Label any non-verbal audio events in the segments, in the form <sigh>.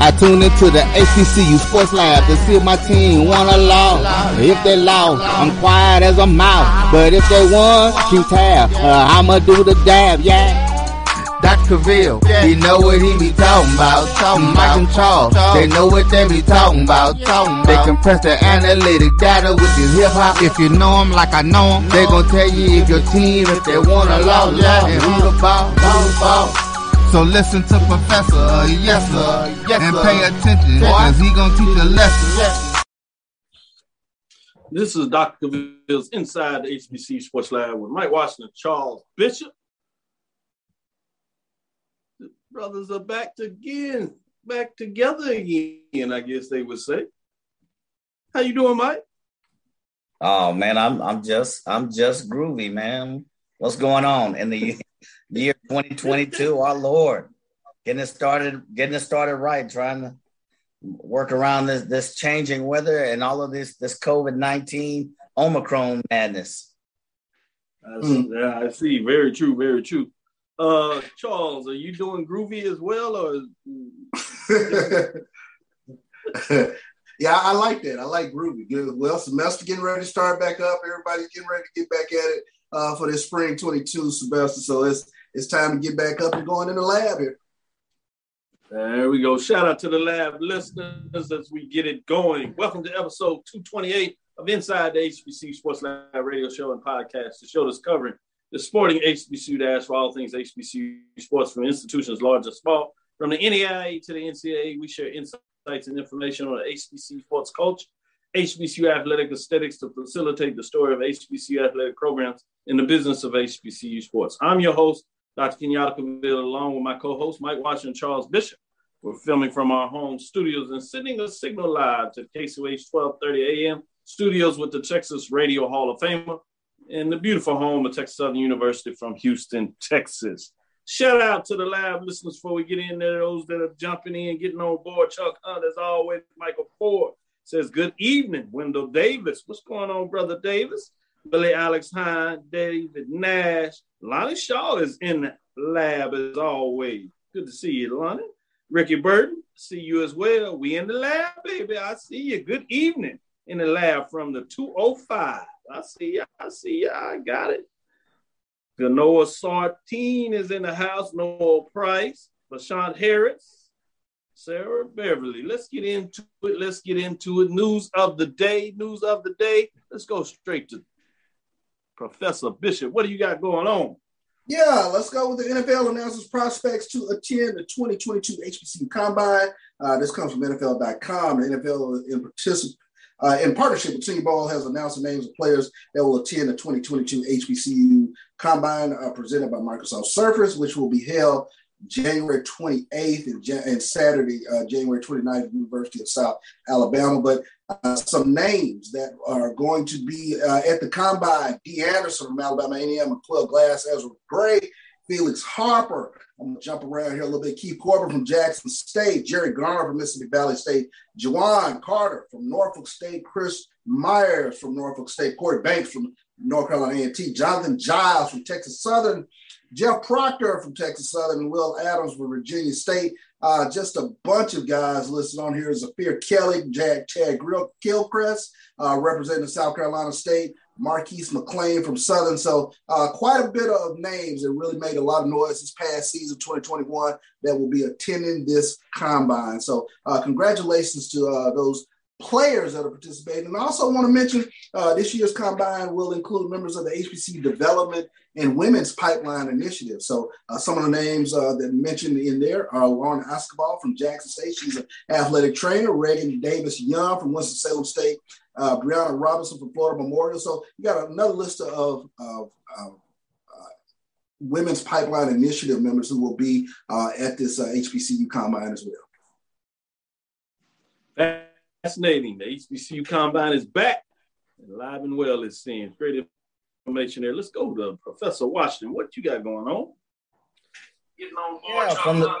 I tune into the HBCU Sports Lab to see if my team won or lost. If they lost, I'm quiet as a mouse. But if they won, keep tab. Uh, I'ma do the dab, yeah. Dr. Yeah. he know what he be talking about. Talking Mike and Charles, Talk. they know what they be talking about. Talking They compress the analytic data with this hip hop. If you know them like I know them, they gon' tell you if your team, if they want to lost, Yeah. and who the ball, who the ball. So listen to Professor, yes sir, Yes, and pay attention, cause he gonna teach a lesson. Yeah. This is Dr. Ville's Inside the HBC Sports Lab with Mike Washington, Charles Bishop. The brothers are back again, back together again, I guess they would say. How you doing, Mike? Oh man, I'm I'm just I'm just groovy, man. What's going on in the year 2022? Our Lord, getting it started, getting it started right, trying to work around this this changing weather and all of this this COVID 19 Omicron madness. I see, Yeah, I see. Very true, very true. Uh, Charles, are you doing groovy as well, or <laughs> yeah, I like that. I like groovy. Good. Well, semester getting ready to start back up. Everybody's getting ready to get back at it uh, for this spring 22 semester. So it's it's time to get back up and going in the lab here. There we go. Shout out to the lab listeners as we get it going. Welcome to episode 228 of Inside the HBC Sports Lab radio show and podcast, the show that's covering the sporting HBCU dash for all things HBCU sports from institutions large and small. From the NAIA to the NCAA, we share insights and information on HBCU sports culture, HBCU athletic aesthetics to facilitate the story of HBCU athletic programs in the business of HBCU sports. I'm your host, Dr. Kenyatta Cavil, along with my co-host Mike Washington, Charles Bishop. We're filming from our home studios and sending a signal live to KCOH 1230 AM studios with the Texas Radio Hall of Famer and the beautiful home of Texas Southern University from Houston, Texas. Shout out to the live listeners before we get in there, those that are jumping in, getting on board. Chuck Hunt, as always, Michael Ford says, Good evening, Wendell Davis. What's going on, Brother Davis? Billy Alex Hine, David Nash. Lonnie Shaw is in the lab as always. Good to see you, Lonnie. Ricky Burton, see you as well. We in the lab, baby. I see you. Good evening in the lab from the 205. I see you. I see you. I got it. Ganoa Sartine is in the house. Noah Price, LaShawn Harris, Sarah Beverly. Let's get into it. Let's get into it. News of the day. News of the day. Let's go straight to Professor Bishop. What do you got going on? Yeah, let's go with the NFL announces prospects to attend the 2022 HBCU Combine. Uh, this comes from NFL.com. The NFL in particip- uh, in partnership with Senior Bowl has announced the names of players that will attend the 2022 HBCU Combine uh, presented by Microsoft Surface, which will be held January 28th and, and Saturday, uh, January 29th at University of South Alabama. But uh, some names that are going to be uh, at the combine: D. Anderson from Alabama A&M, Club Glass, Ezra Gray, Felix Harper. I'm gonna jump around here a little bit. Keith Corbin from Jackson State, Jerry Garner from Mississippi Valley State, Jawan Carter from Norfolk State, Chris Myers from Norfolk State, Corey Banks from North Carolina A&T, Jonathan Giles from Texas Southern, Jeff Proctor from Texas Southern, and Will Adams from Virginia State. Uh, just a bunch of guys listed on here. Zafir Kelly, Jack, Chad Gilchrist, uh, representing South Carolina State, Marquise McLean from Southern. So uh, quite a bit of names that really made a lot of noise this past season, 2021, that will be attending this combine. So uh, congratulations to uh, those players that are participating. And I also want to mention uh, this year's combine will include members of the HBC Development and Women's Pipeline Initiative. So uh, some of the names uh, that mentioned in there are Lauren Escobar from Jackson State. She's an athletic trainer. Reagan Davis Young from Winston-Salem State. Uh, Brianna Robinson from Florida Memorial. So you got another list of, of, of uh, Women's Pipeline Initiative members who will be uh, at this HBCU combine as well. Fascinating. The HBCU Combine is back. Live and well, it seems. Great information there. Let's go to Professor Washington. What you got going on? Getting on yeah, from the,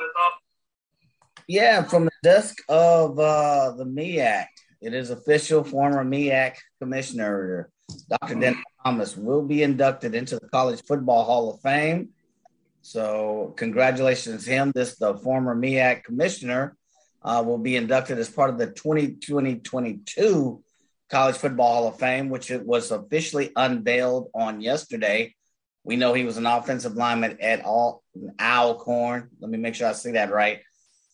yeah, from the desk of uh, the MEAC. It is official. Former MEAC commissioner Dr. Dennis Thomas will be inducted into the College Football Hall of Fame. So, congratulations him. This the former MEAC commissioner uh, will be inducted as part of the 2022 College Football Hall of Fame, which it was officially unveiled on yesterday. We know he was an offensive lineman at all Alcorn. Let me make sure I see that right.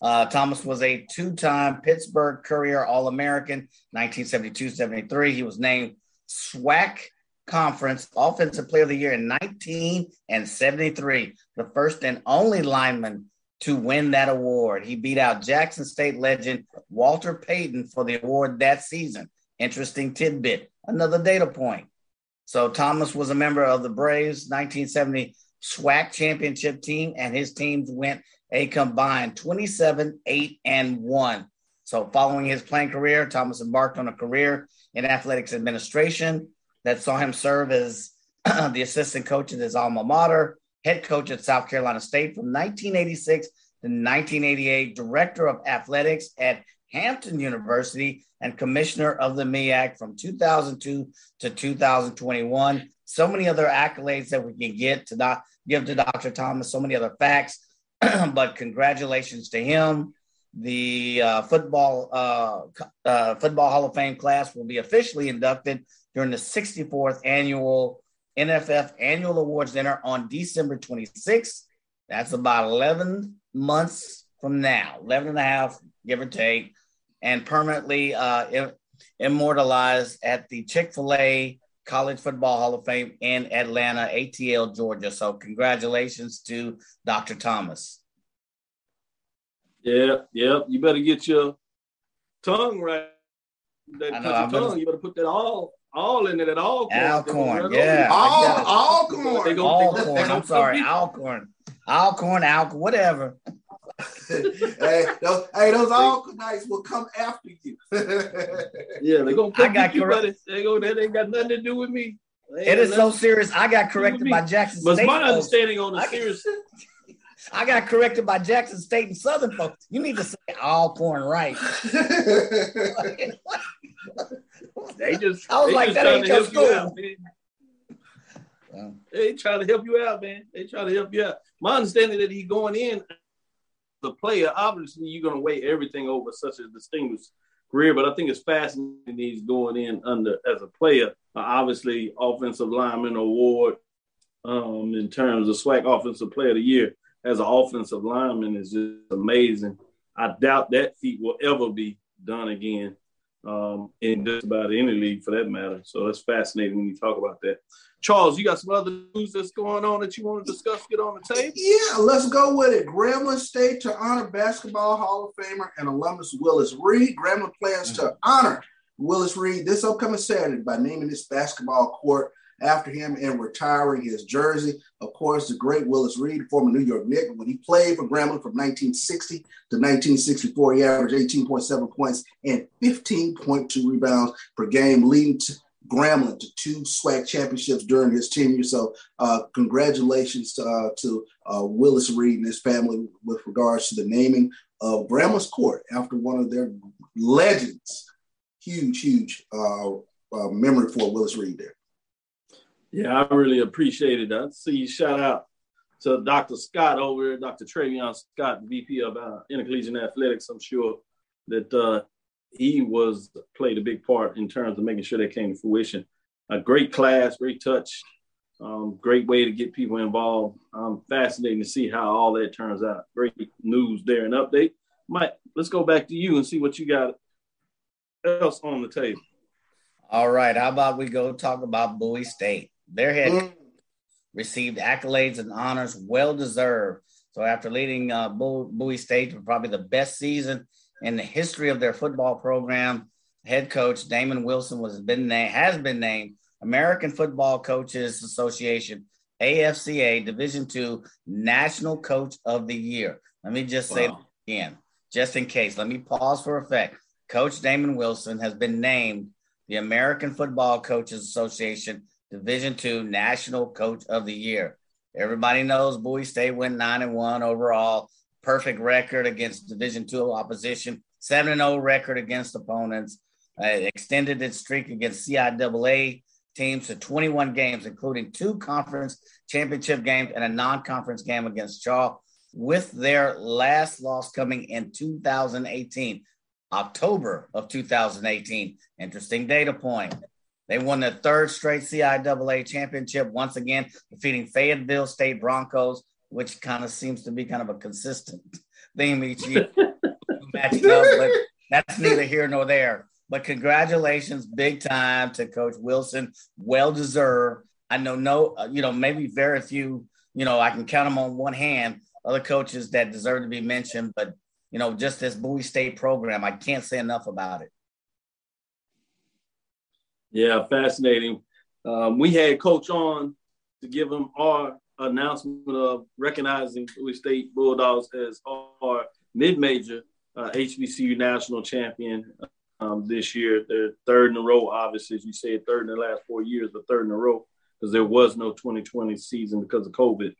Uh, Thomas was a two-time Pittsburgh Courier All-American, 1972-73. He was named SWAC Conference Offensive Player of the Year in 1973, the first and only lineman to win that award. He beat out Jackson State legend Walter Payton for the award that season. Interesting tidbit, another data point. So Thomas was a member of the Braves 1970 SWAC championship team, and his teams went a combined 27, 8, and 1. So, following his playing career, Thomas embarked on a career in athletics administration that saw him serve as <clears throat> the assistant coach at his alma mater, head coach at South Carolina State from 1986 to 1988, director of athletics at Hampton University, and commissioner of the MEAC from 2002 to 2021. So many other accolades that we can get to not give to Dr. Thomas, so many other facts. <clears throat> but congratulations to him. The uh, football uh, uh, football Hall of Fame class will be officially inducted during the 64th annual NFF Annual Awards Dinner on December 26th. That's about 11 months from now, 11 and a half, give or take, and permanently uh, immortalized at the Chick fil A College Football Hall of Fame in Atlanta, ATL, Georgia. So, congratulations to Dr. Thomas. Yeah, yeah. You better get your tongue right. That I know, tongue, you better put that all all in it at all. Alcorn, yeah. All, all corn. Alcorn. I'm sorry, Alcorn. Alcorn, Alcorn, whatever. <laughs> hey, those, hey, those all nights will come after you. <laughs> yeah, they're gonna come I got correct. They go, that ain't got nothing to do with me. It is so serious. I got corrected by Jackson but State. But my understanding on the I serious. <laughs> I got corrected by Jackson State and Southern folks. You need to say all corn right. They just. I was like, that ain't your school. Out, They trying to help you out, man. They trying to help you out. My understanding that he's going in the player, obviously you're going to weigh everything over such a distinguished career, but I think it's fascinating he's going in under as a player. Uh, obviously, offensive lineman award um, in terms of SWAC Offensive Player of the Year as an offensive lineman is just amazing. I doubt that feat will ever be done again um, in just about any league for that matter. So that's fascinating when you talk about that. Charles, you got some other news that's going on that you want to discuss? Get on the table. Yeah, let's go with it. Grambling State to honor basketball Hall of Famer and alumnus Willis Reed. Grambling plans mm-hmm. to honor Willis Reed this upcoming Saturday by naming this basketball court after him and retiring his jersey. Of course, the great Willis Reed, former New York Knick, when he played for Grambling from 1960 to 1964, he averaged 18.7 points and 15.2 rebounds per game, leading to Grambling to two SWAC championships during his tenure. So, uh, congratulations to, uh, to uh, Willis Reed and his family with regards to the naming of Grambling's Court after one of their legends. Huge, huge uh, uh, memory for Willis Reed there. Yeah, I really appreciate it. I see you shout out to Dr. Scott over there, Dr. Trayvean Scott, VP of uh, Intercollegiate Athletics. I'm sure that uh, he was played a big part in terms of making sure that came to fruition. A great class, great touch, um, great way to get people involved. Um, fascinating to see how all that turns out. Great news there and update. Mike, let's go back to you and see what you got else on the table. All right. How about we go talk about Bowie State? Their head mm. received accolades and honors well deserved. So after leading uh, Bowie State to probably the best season in the history of their football program, head coach Damon Wilson was been named, has been named American Football Coaches Association AFCA Division II National Coach of the Year. Let me just say wow. again, just in case. Let me pause for effect. Coach Damon Wilson has been named the American Football Coaches Association Division two National Coach of the Year. Everybody knows Bowie State went nine and one overall, perfect record against Division two opposition, seven and zero oh record against opponents. Uh, extended its streak against CIAA teams to 21 games, including two conference championship games and a non-conference game against Shaw, with their last loss coming in 2018, October of 2018. Interesting data point. They won the third straight CIAA championship once again, defeating Fayetteville State Broncos, which kind of seems to be kind of a consistent theme each year. <laughs> matching up, but that's neither here nor there. But congratulations, big time to Coach Wilson. Well deserved. I know no, uh, you know, maybe very few, you know, I can count them on one hand, other coaches that deserve to be mentioned, but, you know, just this Bowie State program, I can't say enough about it. Yeah, fascinating. Um, we had Coach on to give him our announcement of recognizing Bowie State Bulldogs as our mid-major uh, HBCU national champion um, this year. They're third in a row, obviously, as you said, third in the last four years, but third in a row because there was no 2020 season because of COVID.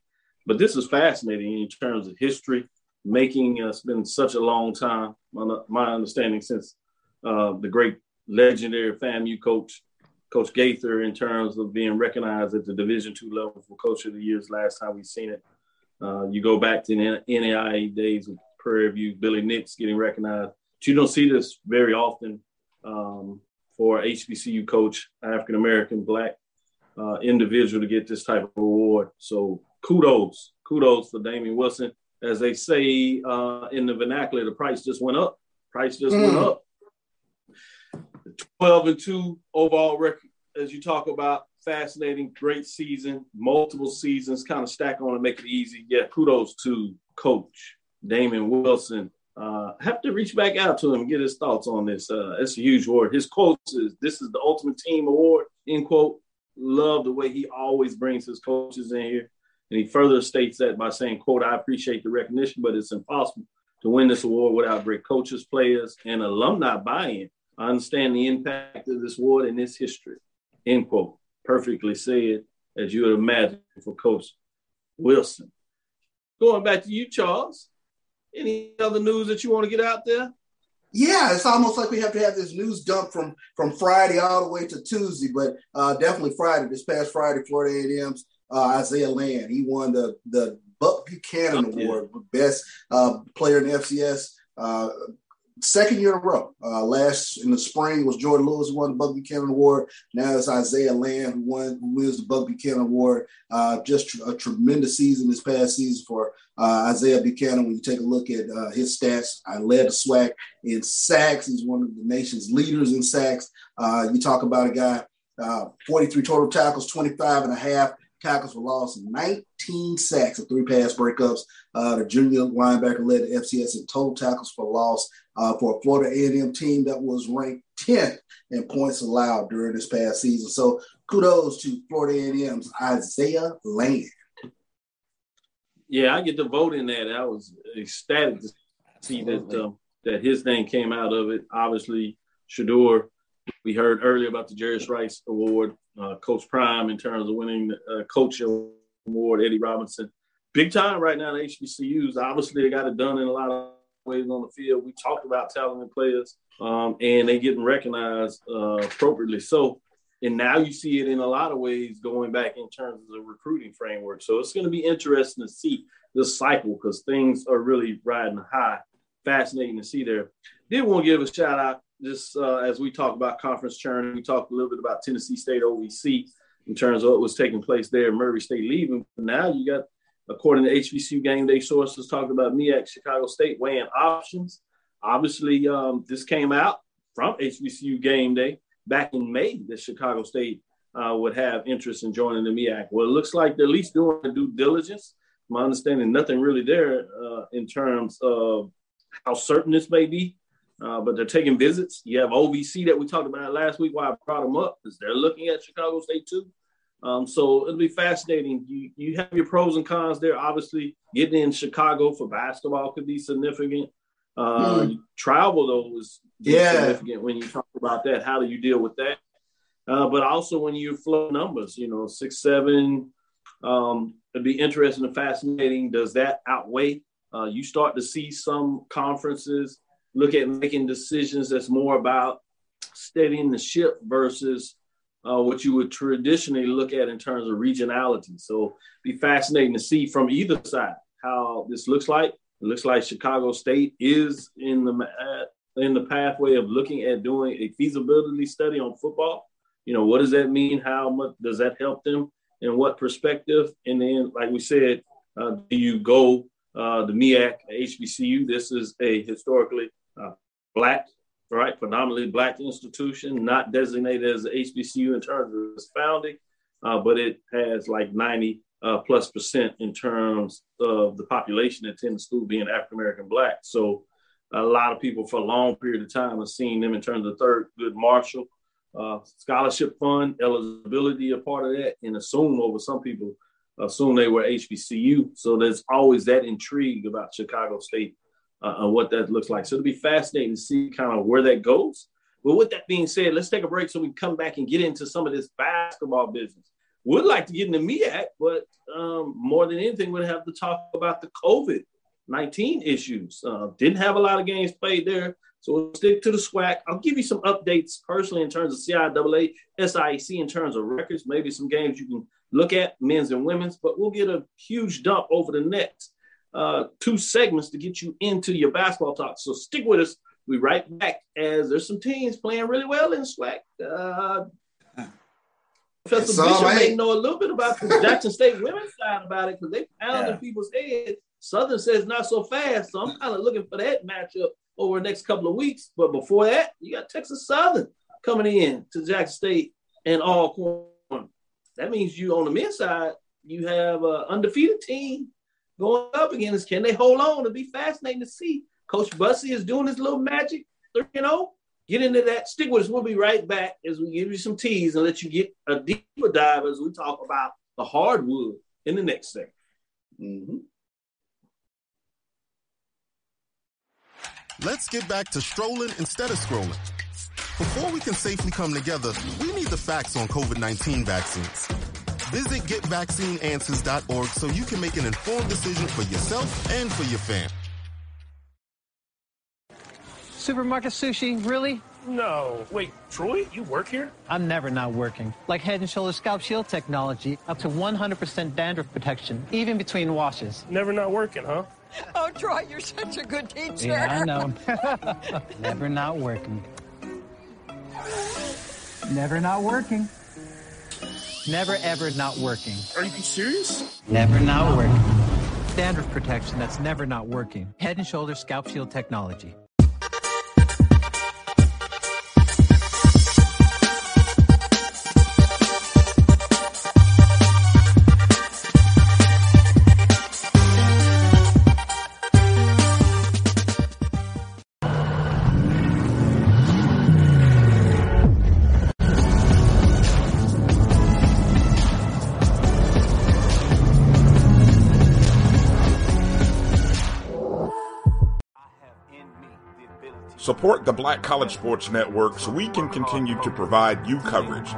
But this is fascinating in terms of history, making uh, been such a long time. My, my understanding since uh, the great legendary FAMU coach Coach Gaither in terms of being recognized at the Division two level for Coach of the Year's last time we've seen it. Uh, you go back to the NAIA days with Prairie View, Billy Nicks getting recognized. But you don't see this very often um, for HBCU coach, African American, Black uh, individual to get this type of award. So kudos, kudos for Damian Wilson. As they say uh, in the vernacular, the price just went up. Price just mm. went up. 12 and 2 overall record, as you talk about, fascinating, great season, multiple seasons, kind of stack on and make it easy. Yeah, kudos to Coach Damon Wilson. Uh, have to reach back out to him and get his thoughts on this. Uh, it's a huge award. His quote is, "This is the ultimate team award." End quote. Love the way he always brings his coaches in here, and he further states that by saying, "quote I appreciate the recognition, but it's impossible to win this award without great coaches, players, and alumni buy-in. I understand the impact of this war in its history. End quote. Perfectly said, as you would imagine for Coach Wilson. Going back to you, Charles. Any other news that you want to get out there? Yeah, it's almost like we have to have this news dump from from Friday all the way to Tuesday, but uh, definitely Friday. This past Friday, Florida A&M's uh, Isaiah Land he won the the Buck Buchanan oh, Award, best uh, player in the FCS. Uh, second year in a row. Uh, last in the spring was Jordan Lewis who won the Buck Buchanan Award. Now it's Isaiah Land who won who wins the Buck Buchanan Award. Uh, just tr- a tremendous season this past season for uh, Isaiah Buchanan. When you take a look at uh, his stats, I led the SWAC in sacks. He's one of the nation's leaders in sacks. Uh, you talk about a guy. Uh, 43 total tackles, 25 and a half tackles for loss, 19 sacks and three pass breakups. Uh, the junior linebacker led the FCS in total tackles for loss uh, for a Florida A&M team that was ranked 10th in points allowed during this past season. So kudos to Florida A&M's Isaiah Land. Yeah, I get to vote in that. I was ecstatic to see that um, that his name came out of it. Obviously, Shedeur. We heard earlier about the Jerry Rice Award uh, Coach Prime in terms of winning the uh, coach award, Eddie Robinson. Big time right now in HBCUs. Obviously, they got it done in a lot of ways on the field. We talked about talented players, um, and they getting recognized uh, appropriately. So, and now you see it in a lot of ways going back in terms of the recruiting framework. So it's going to be interesting to see this cycle because things are really riding high. Fascinating to see there. Did want to give a shout out just uh, as we talk about conference churn, we talked a little bit about Tennessee State OVC in terms of what was taking place there, Murray State leaving. But now you got, according to HBCU game day sources, talking about MEAC Chicago State weighing options. Obviously, um, this came out from HBCU game day back in May that Chicago State uh, would have interest in joining the MEAC. Well, it looks like they're at least doing the due diligence. My understanding, nothing really there uh, in terms of how certain this may be. Uh, but they're taking visits. You have OVC that we talked about last week. Why I brought them up because they're looking at Chicago State too. Um, so it'll be fascinating. You you have your pros and cons there. Obviously, getting in Chicago for basketball could be significant. Uh, mm. Travel though is yeah. significant when you talk about that. How do you deal with that? Uh, but also when you flow numbers, you know, six, seven, um, it'd be interesting and fascinating. Does that outweigh? Uh, you start to see some conferences look at making decisions that's more about steadying the ship versus uh, what you would traditionally look at in terms of regionality. So, be fascinating to see from either side how this looks like. It looks like Chicago State is in the uh, in the pathway of looking at doing a feasibility study on football. You know, what does that mean? How much does that help them? In what perspective? And then, like we said, uh, do you go uh, the MEAC HBCU? This is a historically black, right, predominantly black institution, not designated as a HBCU in terms of its founding, uh, but it has like 90 uh, plus percent in terms of the population that attend the school being African American black. So a lot of people for a long period of time have seen them in terms of Thurgood Marshall uh, scholarship fund eligibility a part of that, and assume over some people assume they were HBCU. So there's always that intrigue about Chicago State uh, and what that looks like. So it'll be fascinating to see kind of where that goes. But with that being said, let's take a break so we can come back and get into some of this basketball business. Would like to get into MEAC, but um, more than anything, we'd have to talk about the COVID 19 issues. Uh, didn't have a lot of games played there. So we'll stick to the SWAC. I'll give you some updates personally in terms of CIAA, SIAC in terms of records, maybe some games you can look at, men's and women's, but we'll get a huge dump over the next uh, two segments to get you into your basketball talk. So stick with us. We right back as there's some teams playing really well in SWAC. Uh, <laughs> Professor so, Bishop may know a little bit about the Jackson State women's side about it because they pounded yeah. people's heads. Southern says not so fast, so I'm kind of looking for that matchup over the next couple of weeks. But before that, you got Texas Southern coming in to Jackson State and Alcorn. That means you on the men's side, you have an undefeated team going up against. Can they hold on? It'll be fascinating to see. Coach Bussie is doing his little magic, you oh. know. Get into that. Stick with us. We'll be right back as we give you some teas and let you get a deeper dive as we talk about the hardwood in the next segment. Mm-hmm. Let's get back to strolling instead of scrolling. Before we can safely come together, we need the facts on COVID-19 vaccines. Visit getvaccineanswers.org so you can make an informed decision for yourself and for your fam. Supermarket sushi, really? No. Wait, Troy, you work here? I'm never not working. Like Head & Shoulders Scalp Shield technology, up to 100% dandruff protection, even between washes. Never not working, huh? <laughs> Oh, Troy, you're such a good teacher. Yeah, I know. <laughs> <laughs> never not working. Never not working. Never ever not working. Are you serious? Never not working. Standard protection that's never not working. Head and Shoulders Scalp Shield technology. Support the Black College Sports Network so we can continue to provide you coverage.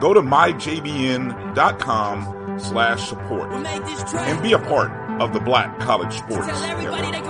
Go to myjbn.com slash support and be a part of the Black College Sports Network.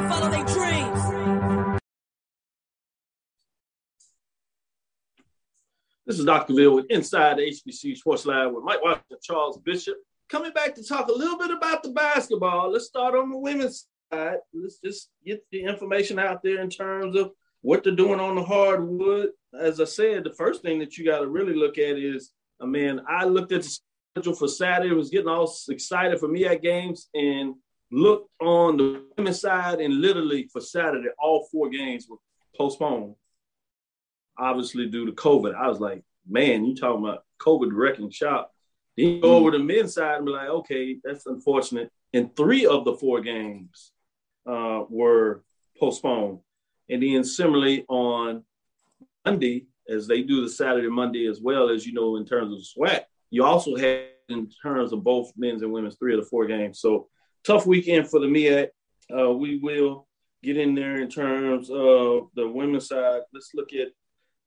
This is Dr. Ville with Inside the HBC Sports Lab with Mike Washington, Charles Bishop. Coming back to talk a little bit about the basketball. Let's start on the women's side. Let's just get the information out there in terms of what they're doing on the hardwood. As I said, the first thing that you got to really look at is, I mean, I looked at the schedule for Saturday, was getting all excited for me at games, and looked on the women's side, and literally for Saturday, all four games were postponed. Obviously, due to COVID. I was like, man, you talking about COVID wrecking shop. Then you go over the men's side and be like, okay, that's unfortunate. And three of the four games uh, were postponed. And then similarly on Monday, as they do the Saturday, Monday as well, as you know, in terms of SWAC, you also had in terms of both men's and women's three of the four games. So tough weekend for the MEAC. Uh, we will get in there in terms of the women's side. Let's look at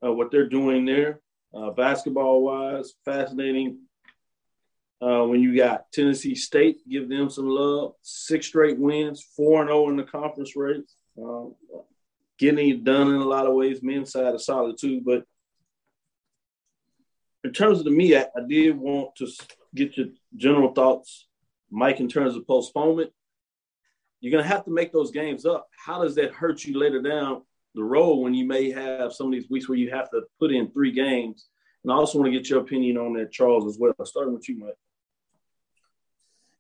uh, what they're doing there. Uh, basketball wise, fascinating. Uh, when you got Tennessee State, give them some love. Six straight wins, four and zero in the conference race. Uh, getting it done in a lot of ways. Men's side is solid too, but in terms of the me, I, I did want to get your general thoughts, Mike, in terms of postponement. You're gonna have to make those games up. How does that hurt you later down the road when you may have some of these weeks where you have to put in three games? And I also want to get your opinion on that, Charles, as well. Starting with you, Mike.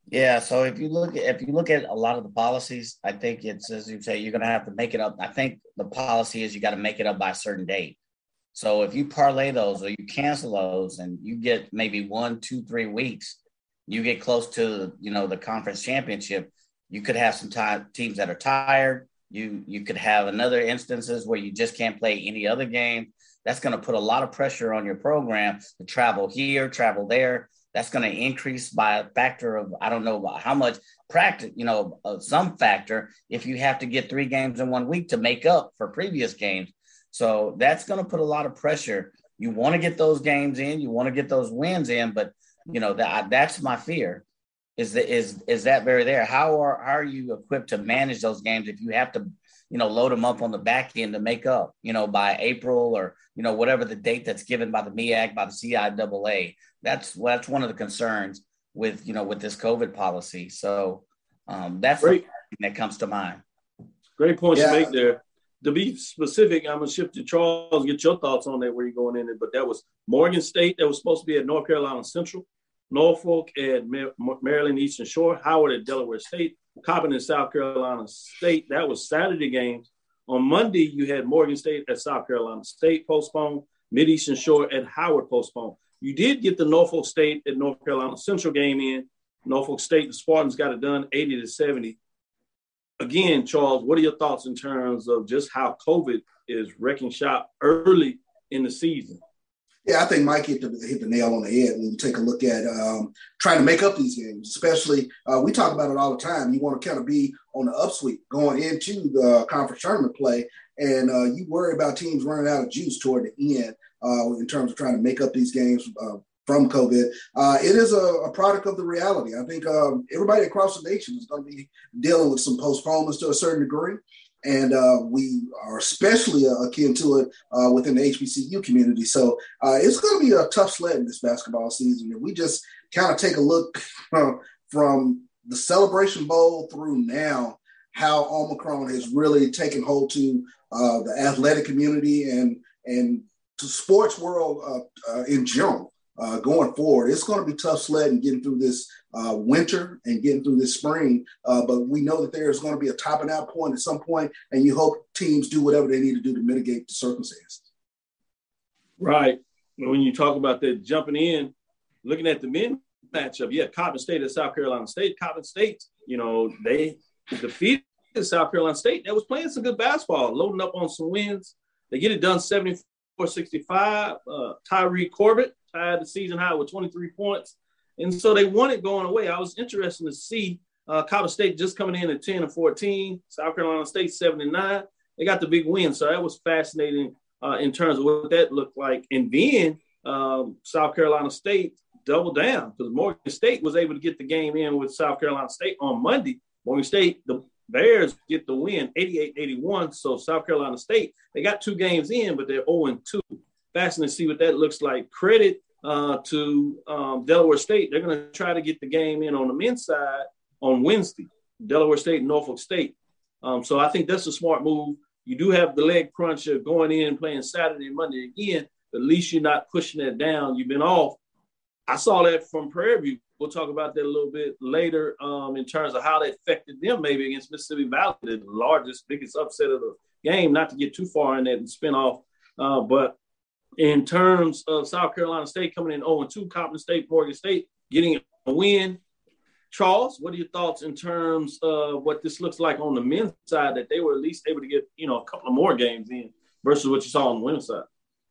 Yeah, so if you look at if you look at a lot of the policies, I think it's as you say, you're gonna have to make it up. I think the policy is you got to make it up by a certain date. So if you parlay those or you cancel those and you get maybe one, two, three weeks, you get close to you know the conference championship. You could have some time, teams that are tired. You you could have another instances where you just can't play any other game. That's going to put a lot of pressure on your program to travel here, travel there. That's going to increase by a factor of I don't know about how much practice, you know, some factor. If you have to get three games in one week to make up for previous games, so that's going to put a lot of pressure. You want to get those games in, you want to get those wins in, but you know that that's my fear. Is that is is that very there? How are how are you equipped to manage those games if you have to, you know, load them up on the back end to make up, you know, by April or you know whatever the date that's given by the MEAC by the CIAA. That's that's one of the concerns with you know with this COVID policy. So um, that's Great. that comes to mind. Great point yeah. to make there to be specific, I'm gonna shift to Charles. Get your thoughts on that. Where you're going in it? But that was Morgan State. That was supposed to be at North Carolina Central, Norfolk at Maryland Eastern Shore, Howard at Delaware State, Coppin at South Carolina State. That was Saturday games. On Monday, you had Morgan State at South Carolina State postponed, Mid Eastern Shore at Howard postponed. You did get the Norfolk State at North Carolina Central game in. Norfolk State, the Spartans got it done 80 to 70 again, Charles, what are your thoughts in terms of just how COVID is wrecking shop early in the season? Yeah, I think Mike hit the, hit the nail on the head when you take a look at um, trying to make up these games, especially uh, we talk about it all the time. You want to kind of be on the upsweep going into the conference tournament play, and uh, you worry about teams running out of juice toward the end uh, in terms of trying to make up these games uh, from COVID. Uh, it is a, a, product of the reality. I think um, everybody across the nation is going to be dealing with some postponements to a certain degree. And uh, we are especially uh, akin to it uh, within the HBCU community. So it's going to be a tough sled in this basketball season. If we just kind of take a look from the Celebration Bowl through now, how Omicron has really taken hold to uh, the athletic community and and sports world in general uh, going forward. It's going to be tough sledding getting through this uh, winter and getting through this spring. Uh, but we know that there's going to be a topping out point at some point, and you hope teams do whatever they need to do to mitigate the circumstances. Right. When you talk about that jumping in, looking at the men matchup, yeah, Coppin State and South Carolina State. Coppin State, you know, they defeated South Carolina State. That was playing some good basketball, loading up on some wins. They get it done 74 65. Uh, Tyree Corbett tied the season high with 23 points. And so they it going away. I was interested to see uh, State just coming in at 10 and 14, South Carolina State 79. They got the big win. So that was fascinating uh, in terms of what that looked like. And then um, South Carolina State doubled down because Morgan State was able to get the game in with South Carolina State on Monday. Morgan State, the Bears get the win 88 81. So South Carolina State, they got two games in, but they're 0 2. Fascinating to see what that looks like. Credit uh, to um, Delaware State. They're going to try to get the game in on the men's side on Wednesday, Delaware State and Norfolk State. Um, so I think that's a smart move. You do have the leg crunch of going in playing Saturday and Monday again. At least you're not pushing that down. You've been off. I saw that from Prairie View. We'll talk about that a little bit later um, in terms of how that affected them maybe against Mississippi Valley, the largest, biggest upset of the game. Not to get too far in that and spin off, uh, but in terms of South Carolina State coming in 0 2, Coppin State, Morgan State getting a win. Charles, what are your thoughts in terms of what this looks like on the men's side that they were at least able to get, you know, a couple of more games in versus what you saw on the women's side?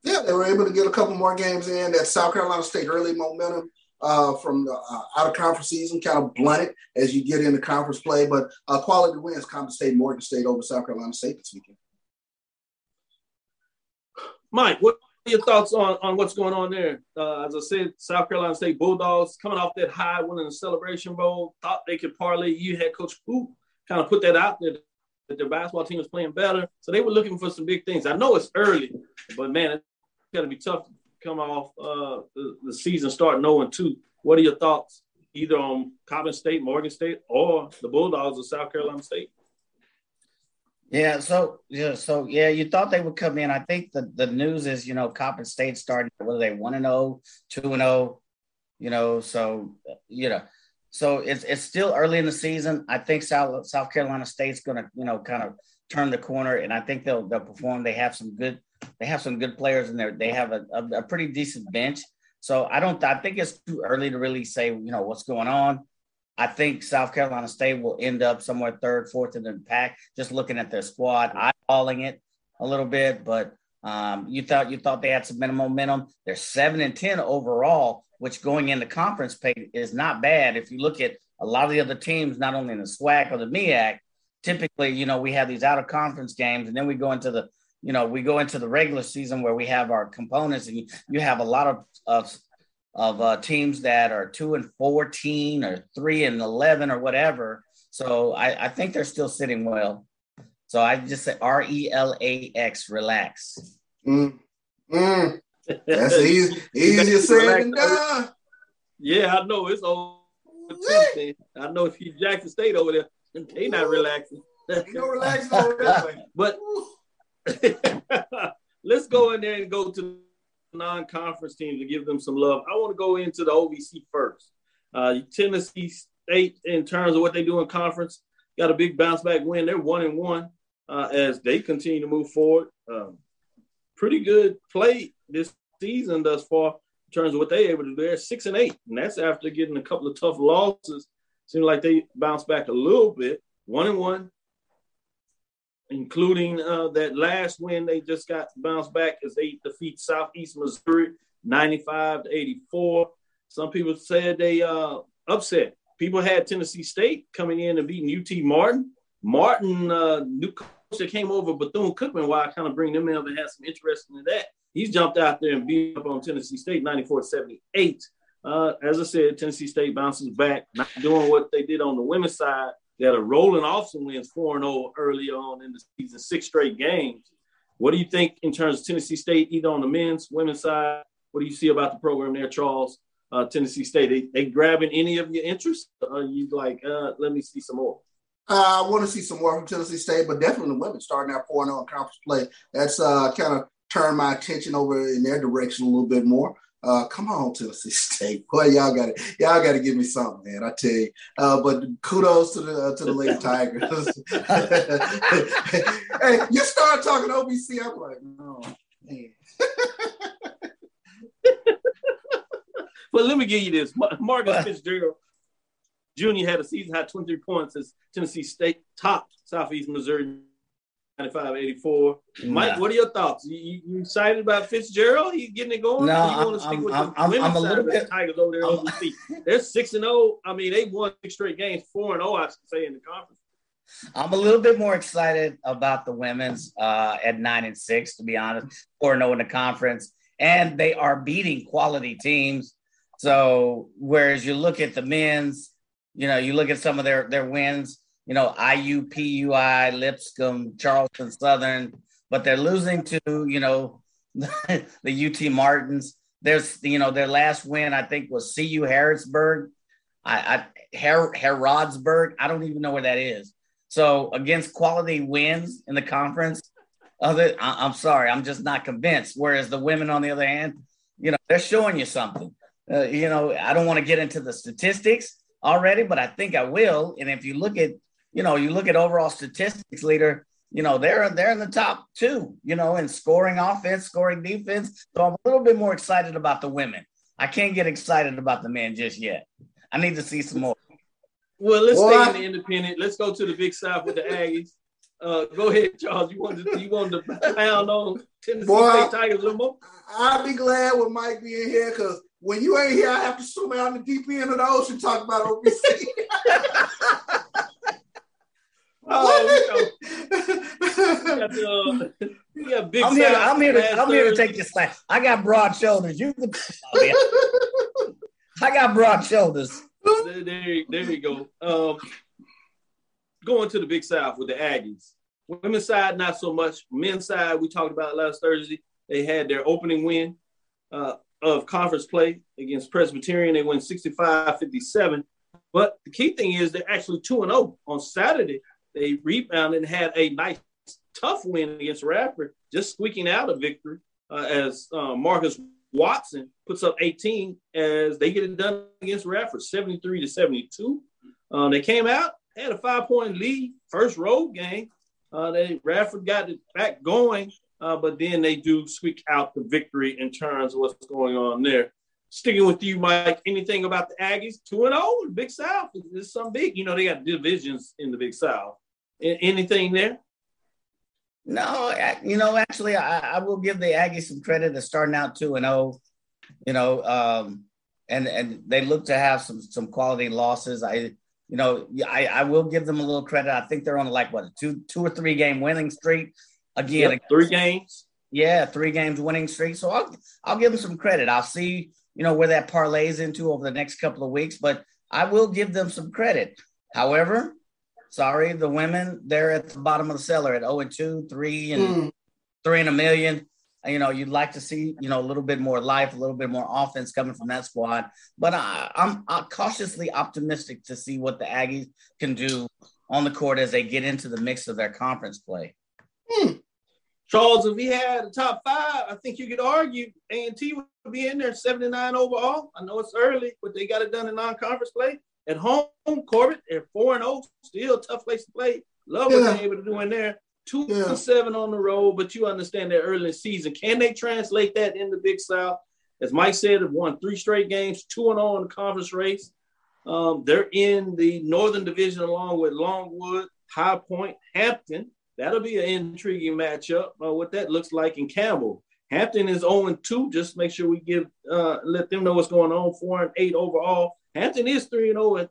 Yeah, they were able to get a couple more games in. That South Carolina State early momentum uh, from the uh, out of conference season kind of blunted as you get into conference play, but uh, quality wins, Coppin State, Morgan State over South Carolina State this weekend. Mike, what are your thoughts on, on what's going on there? Uh, as I said, South Carolina State Bulldogs coming off that high, winning the Celebration Bowl, thought they could parlay. You had Coach Pough kind of put that out there that their basketball team was playing better, so they were looking for some big things. I know it's early, but man, it's going to be tough to come off uh, the, season start 0 2. What are your thoughts either on Coppin State, Morgan State, or the Bulldogs of South Carolina State? Yeah, so yeah, so yeah, you thought they would come in. I think the, the news is, you know, Coppin State starting whether they one and 0, 2 and 0, you know, so you know, so it's it's still early in the season. I think South South Carolina State's gonna, you know, kind of turn the corner and I think they'll they'll perform. They have some good they have some good players in there. They have a, a, a pretty decent bench. So I don't I think it's too early to really say, you know, what's going on. I think South Carolina State will end up somewhere third, fourth in the pack. Just looking at their squad, eyeballing it a little bit, but um, you thought you thought they had some minimum momentum. They're seven and ten overall, which going into conference pay is not bad. If you look at a lot of the other teams, not only in the SWAC or the MEAC, typically, you know, we have these out of conference games, and then we go into the, you know, we go into the regular season where we have our components, and you, you have a lot of, of of uh, teams that are two and 14 or three and 11 or whatever. So I, I think they're still sitting well. So I just say R E L A X, relax. Mm. Mm. That's <laughs> easy, easier said than done. Yeah, I know it's over. I know if you Jackson State over there, they not relaxing. You know, relaxing over there. <laughs> but <laughs> let's go in there and go to non-conference teams to give them some love. I want to go into the OVC first. Uh, Tennessee State, in terms of what they do in conference, got a big bounce back win. They're one and one uh, as they continue to move forward. Um, pretty good play this season thus far in terms of what they're able to do. They're six and eight, and that's after getting a couple of tough losses. Seems like they bounced back a little bit. One and one, including uh, that last win they just got bounced back as they defeat Southeast Missouri 95 to 84. Some people said they uh, upset. People had Tennessee State coming in and beating UT Martin. Martin, uh, new coach that came over, Bethune Cookman, why I kind of bring them in and had some interest in that. He's jumped out there and beat up on Tennessee State 94 78. Uh, as I said, Tennessee State bounces back, not doing what they did on the women's side that are rolling off some wins 4 0 early on in the season, six straight games. What do you think in terms of Tennessee State, either on the men's, women's side? What do you see about the program there, Charles? Uh, Tennessee State, they, they grabbing any of your interest? Are you like, uh, let me see some more? Uh, I want to see some more from Tennessee State, but definitely the women starting out 4 0 in conference play. That's uh, kind of turned my attention over in their direction a little bit more. Uh, come on, Tennessee <laughs> State, boy, y'all got to y'all got to give me something, man. I tell you. Uh, but kudos to the uh, to the Lady Tigers. <laughs> hey, you start talking OVC, I'm like, no, man. <laughs> but let me give you this: Marcus Fitzgerald Jr. had a season high 23 points as Tennessee State topped Southeast Missouri 95 84. Mike, what are your thoughts? You, you, excited about Fitzgerald? He's getting it going? No, you want to stick I'm, with I'm, the I'm, I'm a little bit. Tigers over there on the feet. They're 6 and 0. I mean, they won six straight games, 4 and 0, I should say, in the conference. I'm a little bit more excited about the women's uh, at nine and six, to be honest, four and zero in the conference, and they are beating quality teams. So whereas you look at the men's, you know, you look at some of their their wins, you know, IUPUI, Lipscomb, Charleston Southern, but they're losing to, you know, <laughs> the UT Martins. There's, you know, their last win I think was CU Harrisburg, I, I Her, Herodsburg. I don't even know where that is. So against quality wins in the conference, other I, I'm sorry, I'm just not convinced. Whereas the women, on the other hand, you know, they're showing you something. Uh, you know, I don't want to get into the statistics already, but I think I will. And if you look at, you know, you look at overall statistics leader, you know, they're they're in the top two, you know, in scoring offense, scoring defense. So I'm a little bit more excited about the women. I can't get excited about the men just yet. I need to see some more. Well, let's Boy. stay in the independent. Let's go to the big south with the Aggies. Uh, go ahead, Charles. You wanted to, you wanted to pound on Tennessee Boy. State Tigers a little more? I'll be glad with Mike being here because when you ain't here, I have to swim out in the deep end of the ocean talking about OVC. <laughs> Oh, got the, <laughs> you got big I'm here. South I'm here to. I'm here to take this slack. I got broad shoulders. You can. I got broad shoulders. There, there, there you go. Um, going to the Big South with the Aggies. Women's side, not so much. Men's side, we talked about last Thursday. They had their opening win uh, of conference play against Presbyterian. They win 65 57. But the key thing is they're actually 2 and 0. On Saturday, they rebounded and had a nice, tough win against Radford, just squeaking out a victory uh, as uh, Marcus Watson puts up 18 as they get it done against Radford, 73 to 72. Uh, they came out, had a five point lead, first road game. Uh, they Radford got it back going, uh, but then they do squeak out the victory in terms of what's going on there. Sticking with you, Mike. Anything about the Aggies? Two and zero, Big South. It's some big. You know they got divisions in the Big South. Anything there? No, you know, actually, I, I will give the Aggies some credit of starting out two and zero. You know, um, and and they look to have some some quality losses. I, you know, I, I will give them a little credit. I think they're on like what a two two or three game winning streak. Again, Yep, three games. Yeah, three games winning streak. So I'll I'll give them some credit. I'll see, you know, where that parlays into over the next couple of weeks, but I will give them some credit. However, sorry, the women they're at the bottom of the cellar at 0 and 2, 3 and Mm. 3 and a million. You know, you'd like to see, you know, a little bit more life, a little bit more offense coming from that squad. But I, I'm, I'm cautiously optimistic to see what the Aggies can do on the court as they get into the mix of their conference play. Charles, if he had a top five, I think you could argue A and T would be in there 79 overall. I know it's early, but they got it done in non-conference play. At home, Corbett at four and 0, still a tough place to play. Love what Yeah. they're able to do in there. Two Yeah. and seven on the road, but you understand that early in the season. Can they translate that in the Big South? As Mike said, have won three straight games, two and 0 in the conference race. Um, they're in the Northern Division along with Longwood, High Point, Hampton. That'll be an intriguing matchup. Uh, what that looks like in Campbell. Hampton is 0 2. Just make sure we give uh, let them know what's going on. Four and eight overall. Hampton is three and 0 at,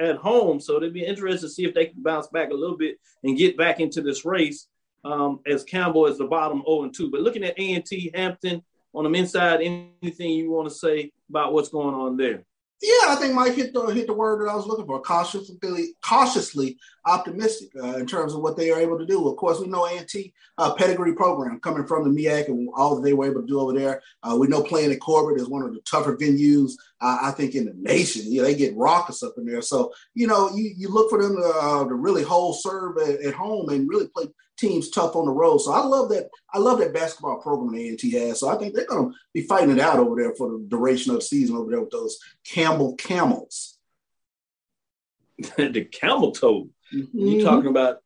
at home, so it'd be interesting to see if they can bounce back a little bit and get back into this race. Um, as Campbell is the bottom 0 2. But looking at A and T Hampton on the men's side, anything you want to say about what's going on there? Yeah, I think Mike hit the hit the word that I was looking for. Cautiously, cautiously optimistic uh, in terms of what they are able to do. Of course, we know A&T uh, pedigree program coming from the MEAC and all that they were able to do over there. Uh, we know playing at Corbett is one of the tougher venues uh, I think in the nation. Yeah, they get raucous up in there. So you know, you you look for them to, uh, to really hold serve at, at home and really play teams tough on the road. So I love that. I love that basketball program that A&T has. So I think they're going to be fighting it out over there for the duration of the season over there with those Campbell Camels. <laughs> the camel toe. You're talking about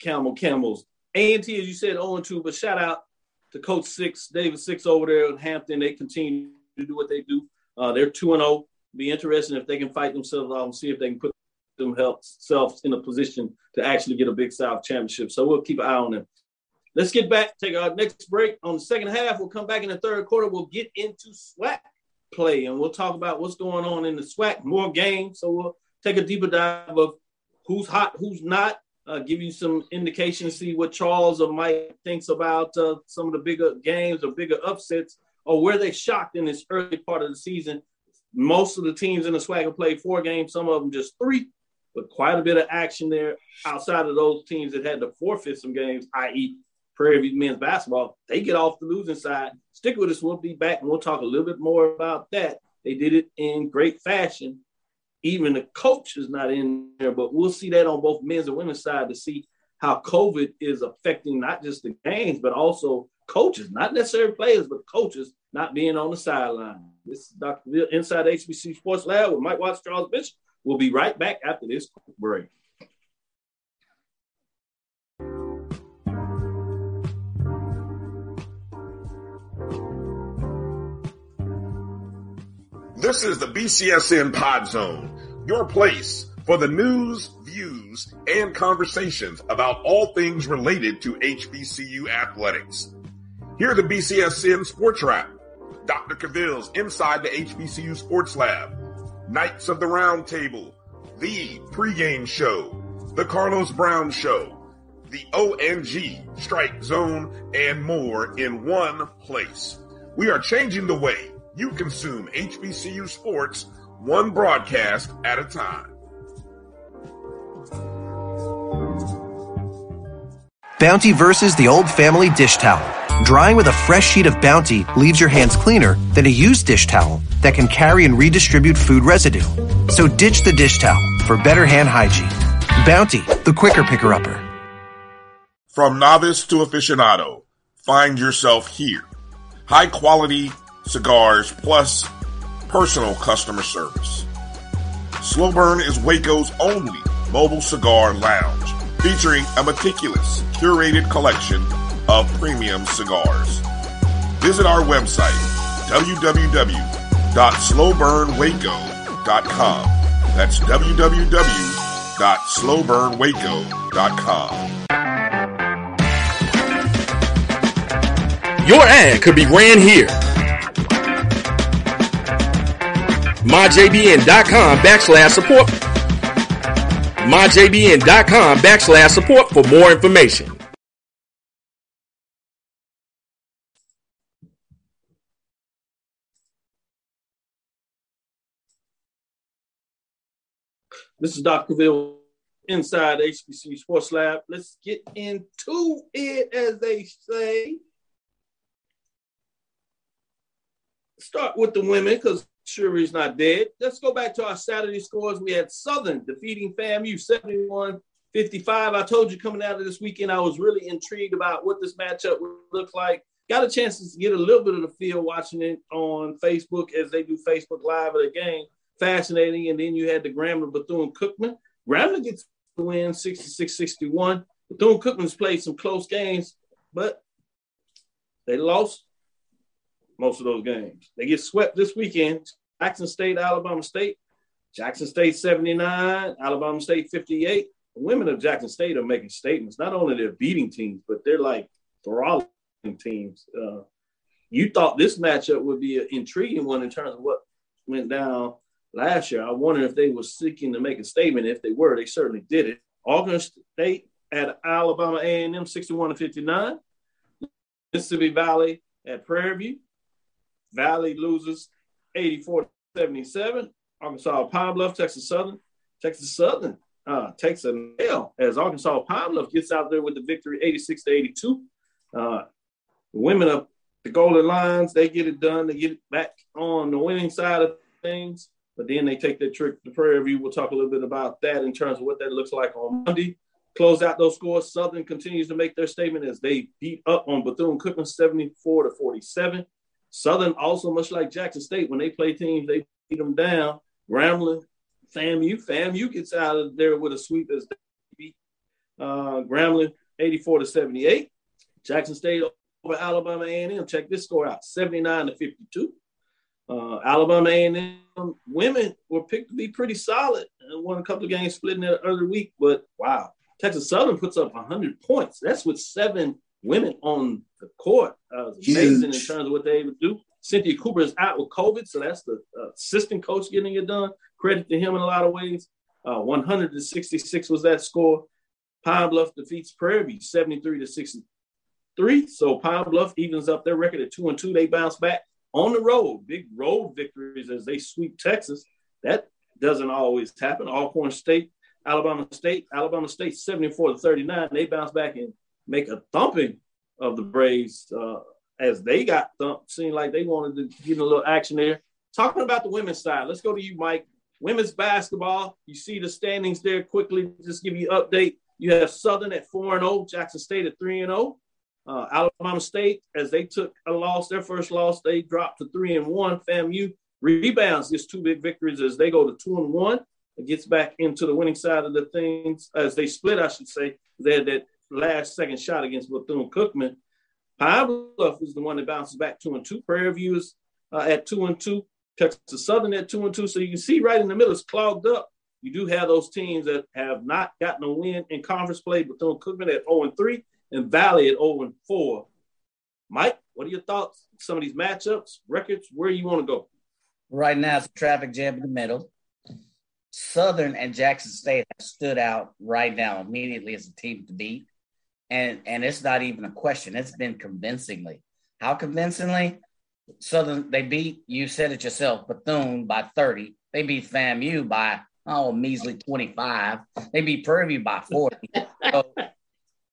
camel camels. A&T, as you said, 0 2, but shout out to Coach Six, David Six over there in Hampton. They continue to do what they do. Uh, they're 2 and 0. Be interesting if they can fight themselves out and see if they can put themselves in a position to actually get a Big South championship. So we'll keep an eye on them. Let's get back, take our next break. On the second half, we'll come back in the third quarter. We'll get into SWAC play and we'll talk about what's going on in the SWAC, more games. So we'll take a deeper dive of who's hot, who's not, uh, give you some indication, see what Charles or Mike thinks about uh, some of the bigger games or bigger upsets or where they shocked in this early part of the season. Most of the teams in the SWAC have played four games, some of them just three, but quite a bit of action there outside of those teams that had to forfeit some games, i.e., Prairie View men's basketball. They get off the losing side. Stick with us. We'll be back and we'll talk a little bit more about that. They did it in great fashion. Even the coach is not in there, but we'll see that on both men's and women's side to see how COVID is affecting not just the games, but also coaches, not necessarily players, but coaches not being on the sideline. This is Dr. Bill inside HBC Sports Lab with Mike Watts, Charles Bishop. We'll be right back after this break. This is the BCSN Pod Zone, your place for the news, views, and conversations about all things related to HBCU athletics. Here are the BCSN Sports Wrap, Dr. Cavil's Inside the HBCU Sports Lab, Knights of the Round Table, The Pregame Show, The Carlos Brown Show, the ONG, Strike Zone, and more in one place. We are changing the way you consume HBCU sports one broadcast at a time. Bounty versus the old family dish towel. Drying with a fresh sheet of Bounty leaves your hands cleaner than a used dish towel that can carry and redistribute food residue. So ditch the dish towel for better hand hygiene. Bounty, the quicker picker upper. From novice to aficionado, find yourself here. High quality cigars plus personal customer service. Slow Burn is Waco's only mobile cigar lounge, featuring a meticulous, curated collection of premium cigars. Visit our website, www.slowburnwaco.com. That's www.slowburnwaco.com. Your ad could be ran here. MyJBN.com backslash support. MyJBN.com backslash support for more information. This is Dr. Ville inside HBC Sports Lab. Let's get into it, as they say. Start with the women because Shuri's not dead. Let's go back to our Saturday scores. We had Southern defeating FAMU 71 55. I told you coming out of this weekend, I was really intrigued about what this matchup would look like. Got a chance to get a little bit of the feel watching it on Facebook as they do Facebook Live of the game. Fascinating. And then you had the Grambling Bethune Cookman. Grambling gets the win 66 61. Bethune Cookman's played some close games, but they lost most of those games. They get swept this weekend. Jackson State, Alabama State. Jackson State 79, Alabama State 58. The women of Jackson State are making statements. Not only they're beating teams, but they're like throttling teams. Uh, you thought this matchup would be an intriguing one in terms of what went down last year. I wonder if they were seeking to make a statement. If they were, they certainly did it. Alcorn State at Alabama A&M 61 to 59. Mississippi Valley at Prairie View. Valley loses 84 77. Arkansas Pine Bluff, Texas Southern. Texas Southern uh, takes a nail as Arkansas Pine Bluff gets out there with the victory 86 to 82. Uh, the women of the Golden Lions, they get it done. They get it back on the winning side of things, but then they take that trick to Prairie View. We'll talk a little bit about that in terms of what that looks like on Monday. Close out those scores. Southern continues to make their statement as they beat up on Bethune Cookman 74 to 47. Southern also, much like Jackson State, when they play teams, they beat them down. Grambling, FAMU, FAMU gets out of there with a sweep as they beat uh, Grambling 84 to 78. Jackson State over Alabama A&M. Check this score out: 79 to 52. Uh, Alabama A&M women were picked to be pretty solid and won a couple of games splitting the other week. But wow, Texas Southern puts up 100 points. That's with seven women on the court. Uh, amazing in terms of what they able to do. Cynthia Cooper is out with COVID, so that's the uh, assistant coach getting it done. Credit to him in a lot of ways. Uh, 166 was that score. Pine Bluff defeats Prairie View 73 to 63. So Pine Bluff evens up their record at two and two. They bounce back on the road, big road victories as they sweep Texas. That doesn't always happen. Alcorn State, Alabama State, Alabama State 74 to 39. They bounce back and make a thumping of the Braves uh, as they got thumped. Seemed like they wanted to get a little action there. Talking about the women's side, let's go to you, Mike. Women's basketball, you see the standings there quickly. Just give you update. You have Southern at 4 and 0, Jackson State at 3 and 0. Uh, Alabama State, as they took a loss, their first loss, they dropped to 3 and 1. FAMU rebounds gets two big victories as they go to 2 and 1. It gets back into the winning side of the things as they split, I should say. They had that last second shot against Bethune Cookman. Pine Bluff is the one that bounces back two and two. Prairie View is uh, at two and two. Texas Southern at two and two. So you can see right in the middle it's clogged up. You do have those teams that have not gotten a win in conference play. Bethune Cookman at 0 and 3 and Valley at 0 and 4. Mike, what are your thoughts? Some of these matchups, records, where you want to go? Right now, it's a traffic jam in the middle. Southern and Jackson State have stood out right now immediately as a team to beat. and and it's not even a question. It's been convincingly. How convincingly? Southern they beat you said it yourself, Bethune by 30. They beat FAMU by oh measly 25. They beat Prairie by 40. <laughs> so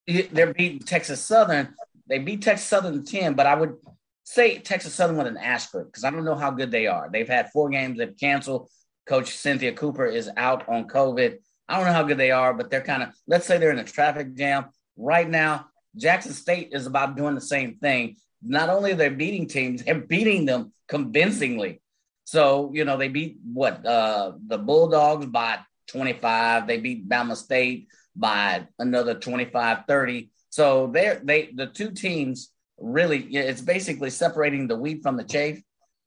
they're beating Texas Southern. They beat Texas Southern 10, but I would say Texas Southern with an asterisk because I don't know how good they are. They've had four games, they've canceled. Coach Cynthia Cooper is out on COVID. I don't know how good they are, but they're kind of, let's say they're in a traffic jam. Right now, Jackson State is about doing the same thing. Not only are they beating teams, they're beating them convincingly. So, you know, they beat what? Uh, the Bulldogs by 25. They beat Bama State by another 25 30. So they're, they, the two teams really, it's basically separating the wheat from the chaff.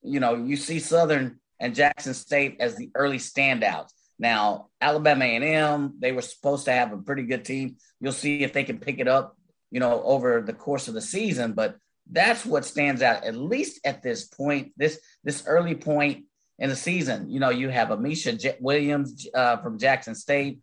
You know, you see Southern and Jackson State as the early standouts. Now, Alabama A&M, they were supposed to have a pretty good team. You'll see if they can pick it up, you know, over the course of the season. But that's what stands out, at least at this point, this this early point in the season. You know, you have Ameshya J- Williams uh, from Jackson State.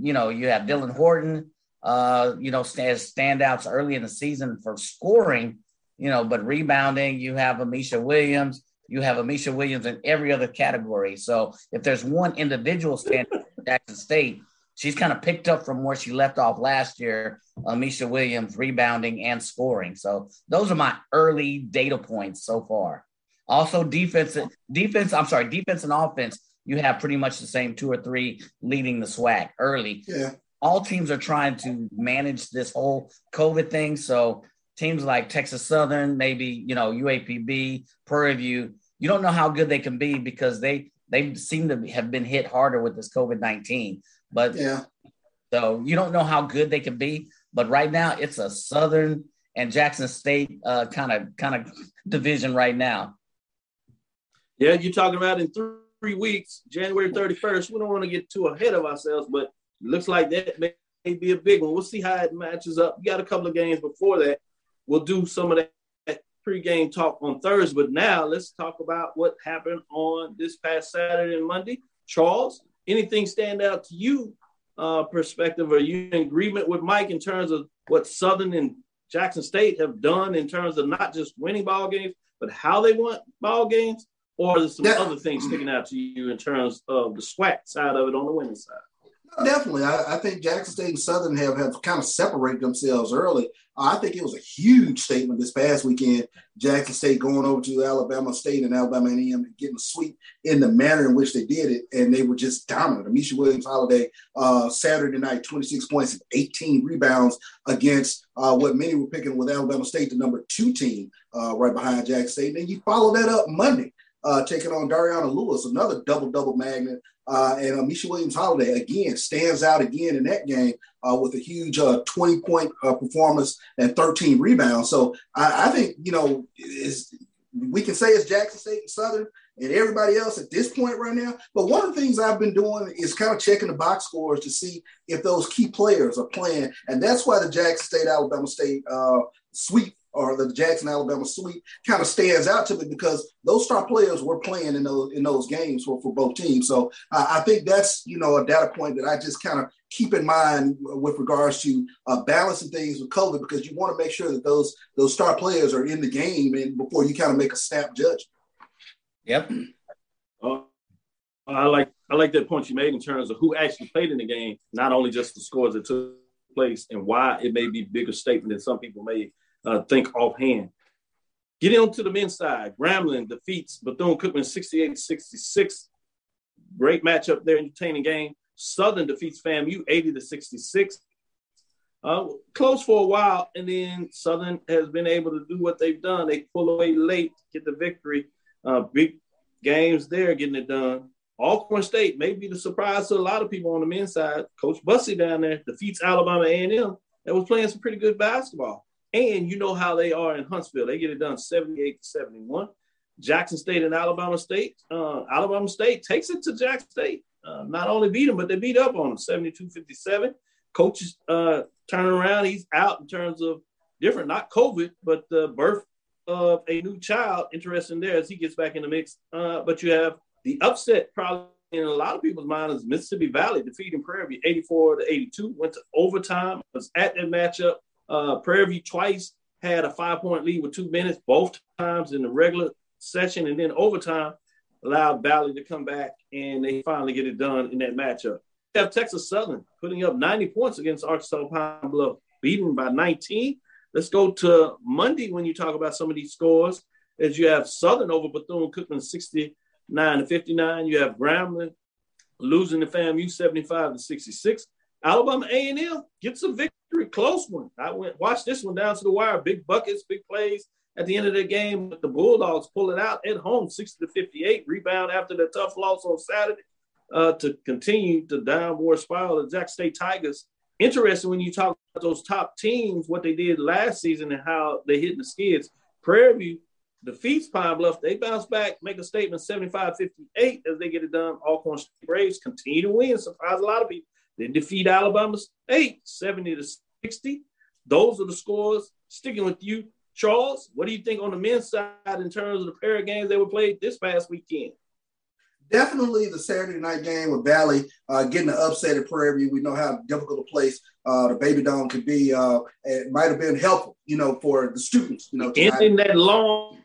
You know, you have Dylan Horton. Uh, you know, as standouts early in the season for scoring. You know, but rebounding, you have Ameshya Williams you have Ameshya Williams in every other category. So if there's one individual stand in <laughs> Jackson State, she's kind of picked up from where she left off last year. Ameshya Williams rebounding and scoring. So those are my early data points so far. Also, defense, defense. I'm sorry, defense and offense. You have pretty much the same two or three leading the SWAC early. Yeah. All teams are trying to manage this whole COVID thing. So teams like Texas Southern, maybe you know UAPB, Prairie View, you don't know how good they can be because they they seem to have been hit harder with this COVID nineteen. But yeah, so you don't know how good they can be. But right now, it's a Southern and Jackson State kind of kind of division right now. Yeah, you're talking about in three, three weeks, January 31st. We don't want to get too ahead of ourselves, but looks like that may be a big one. We'll see how it matches up. We got a couple of games before that we'll do some of that pregame talk on Thursday. But now let's talk about what happened on this past Saturday and Monday. Charles, anything stand out to you uh, perspective? Are you in agreement with Mike in terms of what Southern and Jackson State have done in terms of not just winning ball games, but how they won ball games? Or is there some yeah. other things sticking out to you in terms of the SWAC side of it on the women's side? Definitely. I, I, think Jackson State and Southern have, have kind of separated themselves early. Uh, I think it was a huge statement this past weekend. Jackson State going over to Alabama State and Alabama A&M and getting a sweep in the manner in which they did it, and they were just dominant. Ameshya Williams Holliday uh, Saturday night, 26 points and 18 rebounds against uh, what many were picking with Alabama State, the number two team, uh, right behind Jackson State. And then you follow that up Monday uh, taking on Dariauna Lewis, another double double magnet. Uh, and uh, Misha Williams Holliday again stands out again in that game uh, with a huge uh, 20 point uh, performance and 13 rebounds. So I, I think, you know, we can say it's Jackson State and Southern and everybody else at this point right now. But one of the things I've been doing is kind of checking the box scores to see if those key players are playing. And that's why the Jackson State Alabama State uh, sweep or the Jackson Alabama sweep kind of stands out to me because those star players were playing in those in those games for, for both teams. So uh, I think that's you know a data point that I just kind of keep in mind with regards to uh, balancing things with COVID because you want to make sure that those those star players are in the game and before you kind of make a snap judgment. Yep. Uh, I like I like that point you made in terms of who actually played in the game, not only just the scores that took place and why it may be bigger statement than some people may uh, think offhand. Getting on to the men's side, Grambling defeats Bethune Cookman 68 66. Great matchup there, entertaining game. Southern defeats FAMU 80 to 66. Uh, close for a while, and then Southern has been able to do what they've done. They pull away late, get the victory. Uh, big games there, getting it done. Alcorn State may be the surprise to a lot of people on the men's side. Coach Bussie down there defeats Alabama A&M that was playing some pretty good basketball. And you know how they are in Huntsville. They get it done 78 to 71. Jackson State and Alabama State. Uh, Alabama State takes it to Jackson State. Uh, not only beat them, but they beat up on them 72 57. Coaches uh, turning around. He's out in terms of different, not COVID, but the birth of a new child. Interesting there as he gets back in the mix. Uh, but you have the upset probably in a lot of people's minds is Mississippi Valley defeating Prairie View 84 to 82. Went to overtime. Was at that matchup Uh, Prairie View twice had a five point lead with two minutes, both times in the regular session, and then overtime allowed Valley to come back and they finally get it done in that matchup. We have Texas Southern putting up 90 points against Arkansas Pine Bluff, beaten by 19. Let's go to Monday when you talk about some of these scores. As you have Southern over Bethune Cookman 69 to 59. You have Grambling losing to FAMU 75 to 66. Alabama A&M gets a victory, close one. I went watch this one down to the wire. Big buckets, big plays at the end of the game. But the Bulldogs pull it out at home, 60 to 58. Rebound after the tough loss on Saturday uh, to continue the downward spiral. The Jack State Tigers. Interesting when you talk about those top teams, what they did last season and how they hit the skids. Prairie View defeats Pine Bluff. They bounce back, make a statement 75 58 as they get it done. Alcorn Braves continue to win, surprise a lot of people. They defeat Alabama State 70 to 60. Those are the scores. Sticking with you, Charles, what do you think on the men's side in terms of the pair of games they were played this past weekend? Definitely the Saturday night game with Valley uh, getting the upset at Prairie View. We know how difficult a place uh, the Baby Dome could be. Uh, it might have been helpful, you know, for the students. You know, ending that long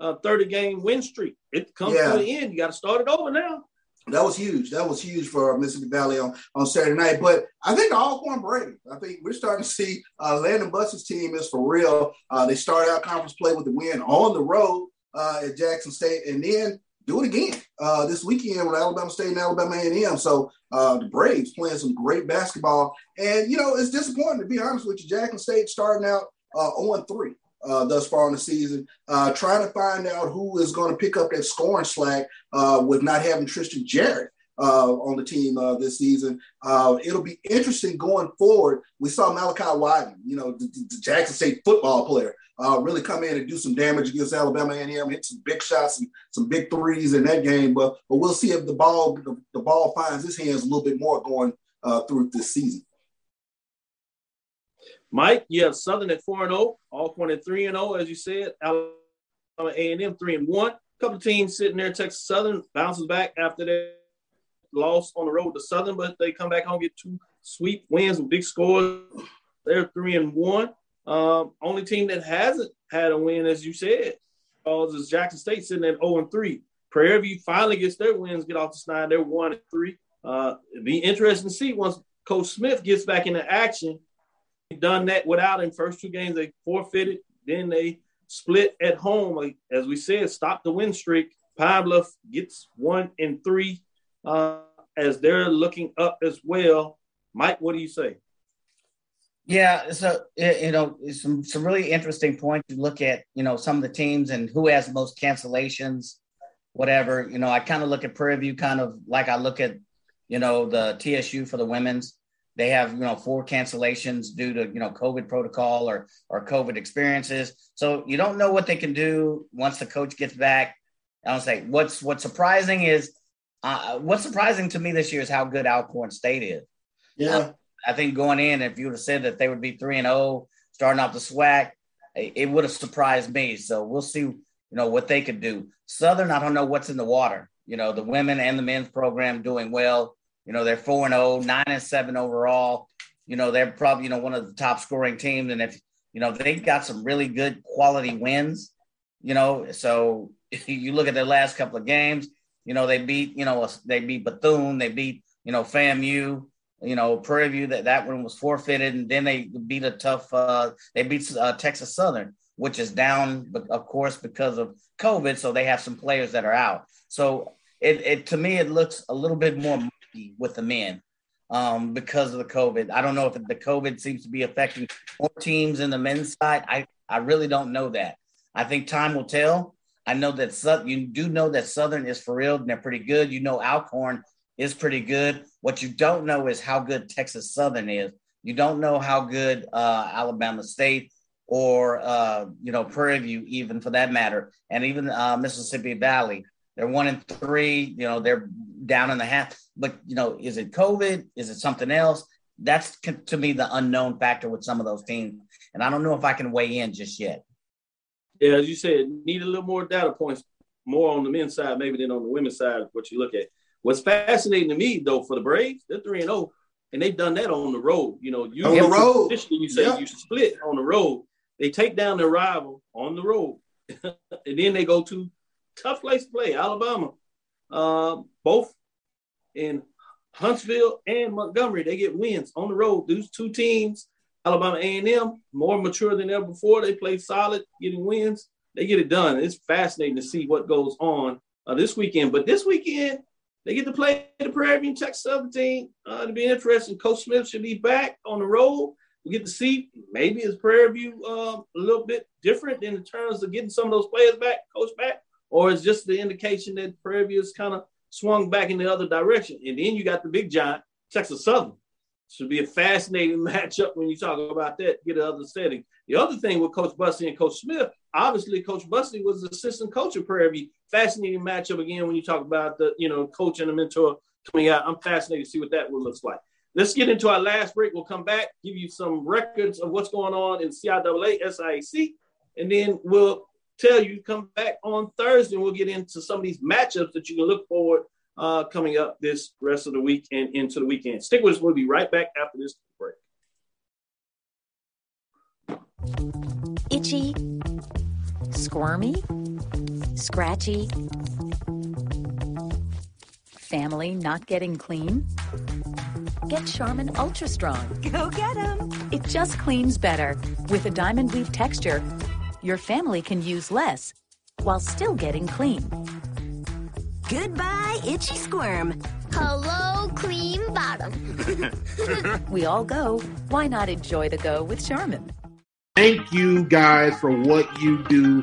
uh, 30 game win streak. It comes yeah. to the end. You got to start it over now. That was huge. That was huge for Mississippi Valley on, on Saturday night. But I think the Alcorn Braves, I think we're starting to see uh, Landon Bussie's team is for real. Uh, they start out conference play with the win on the road uh, at Jackson State, and then do it again uh, this weekend with Alabama State and Alabama A&M. So uh, the Braves playing some great basketball, and you know it's disappointing to be honest with you. Jackson State starting out uh, 0 3 uh, thus far in the season, uh, trying to find out who is going to pick up that scoring slack uh, with not having Tristan Jarrett. Uh, on the team uh, this season, uh, it'll be interesting going forward. We saw Malachi Wideman, you know, the, the Jackson State football player, really come in and do some damage against Alabama A&M, hit some big shots and some big threes in that game. But but we'll see if the ball the, the ball finds his hands a little bit more going through this season. Mike, you have Southern at four and zero, oh, Alcorn at three and zero, oh, as you said. Alabama A and M three and one. A couple teams sitting there. Texas Southern bounces back after their loss on the road to Southern, but they come back home get two sweep wins with big scores. They're three and one. Um, only team that hasn't had a win, as you said, is Jackson State sitting at zero and three. Prairie View finally gets their wins, get off the snide. They're one and three. Uh, it'd be interesting to see once Coach Smith gets back into action done that without in First two games they forfeited, then they split at home. Like, as we said, stop the win streak. Pine Bluff gets one and three uh, as they're looking up as well. Mike, what do you say? Yeah, so you know, some some really interesting points to look at. You know, some of the teams and who has the most cancellations, whatever. You know, I kind of look at Prairie View, kind of like I look at, you know, the TSU for the women's. They have, you know, four cancellations due to, you know, COVID protocol or or COVID experiences. So you don't know what they can do once the coach gets back. I don't say what's what's surprising is uh, what's surprising to me this year is how good Alcorn State is. Yeah, uh, I think going in, if you would have said that they would be three and zero oh, starting off the SWAC, it would have surprised me. So we'll see, you know, what they could do. Southern, I don't know what's in the water. You know, the women and the men's program doing well. You know, they're 4 and 0, 9 and 7 overall. You know, they're probably, you know, one of the top scoring teams. And if, you know, they've got some really good quality wins, you know, so <laughs> you look at their last couple of games, you know, they beat, you know, they beat Bethune, they beat, you know, FAMU, you know, Prairie View, that, that one was forfeited. And then they beat a tough, uh, they beat uh, Texas Southern, which is down, but of course, because of COVID. So they have some players that are out. So it, it to me, it looks a little bit more with the men um, because of the COVID. I don't know if the COVID seems to be affecting more teams in the men's side. I, I really don't know that. I think time will tell. I know that you do know that Southern is for real and they're pretty good. You know Alcorn is pretty good. What you don't know is how good Texas Southern is. You don't know how good uh, Alabama State or uh, you know Prairie View, even for that matter, and even uh, Mississippi Valley. They're one and three. You know they're down in the half. But you know, is it COVID? Is it something else? That's to me the unknown factor with some of those teams, and I don't know if I can weigh in just yet. Yeah, as you said, need a little more data points, more on the men's side maybe than on the women's side. What you look at. What's fascinating to me though for the Braves, they're three and zero. Oh. and they've done that on the road. You know, you On the road. Traditionally, you say Yep. you split on the road. They take down their rival on the road, <laughs> and then they go to tough place to play, Alabama. Um, both in Huntsville and Montgomery, they get wins on the road. Those two teams, Alabama A&M, more mature than ever before. They play solid, getting wins. They get it done. It's fascinating to see what goes on uh, this weekend. But this weekend, they get to play the Prairie View Texas 17. Uh, it'll be interesting. Coach Smith should be back on the road. We get to see maybe is Prairie View um, a little bit different in terms of getting some of those players back, coach back, or is just the indication that Prairie View is kind of swung back in the other direction. And then you got the big giant, Texas Southern. Should be a fascinating <laughs> matchup when you talk about that, get another setting. The other thing with Coach Bussie and Coach Smith, obviously Coach Bussie was assistant coach of Prairie View. Fascinating matchup again when you talk about the, you know, coach and the mentor coming out. I'm fascinated to see what that will looks like. Let's get into our last break. We'll come back, give you some records of what's going on in CIAA, SIAC, and then we'll tell you come back on Thursday and we'll get into some of these matchups that you can look forward uh, coming up this rest of the week and into the weekend. Stick with us. We'll be right back after this break. Itchy, squirmy, scratchy, family not getting clean? Get Charmin Ultra Strong. Go get them. It just cleans better. With a diamond weave texture, your family can use less while still getting clean. Goodbye, itchy squirm. Hello, cream bottom. <laughs> We all go. Why not enjoy the go with Charmin? Thank you guys for what you do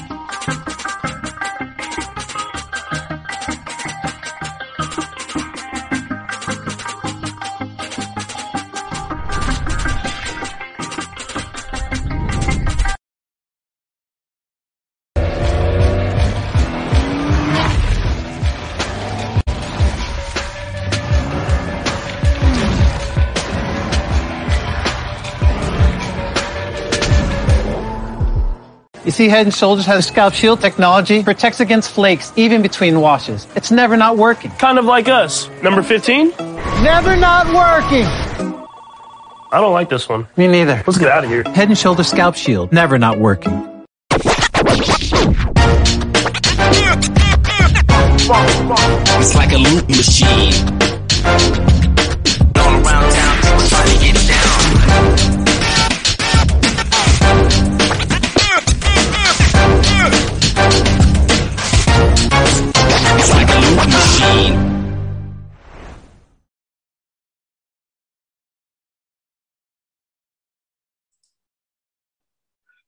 See, Head and Shoulders has a scalp shield technology, protects against flakes even between washes. It's never not working. Kind of like us. Number 15? Never not working. I don't like this one. Me neither. Let's get out of here. Head and Shoulders scalp shield, never not working. It's like a loop machine.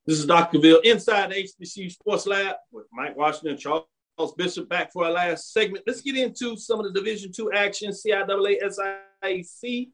This is Dr. Bill inside the HBCU Sports Lab with Mike Washington and Charles Bishop back for our last segment. Let's get into some of the Division Two action, CIAA, SIAC.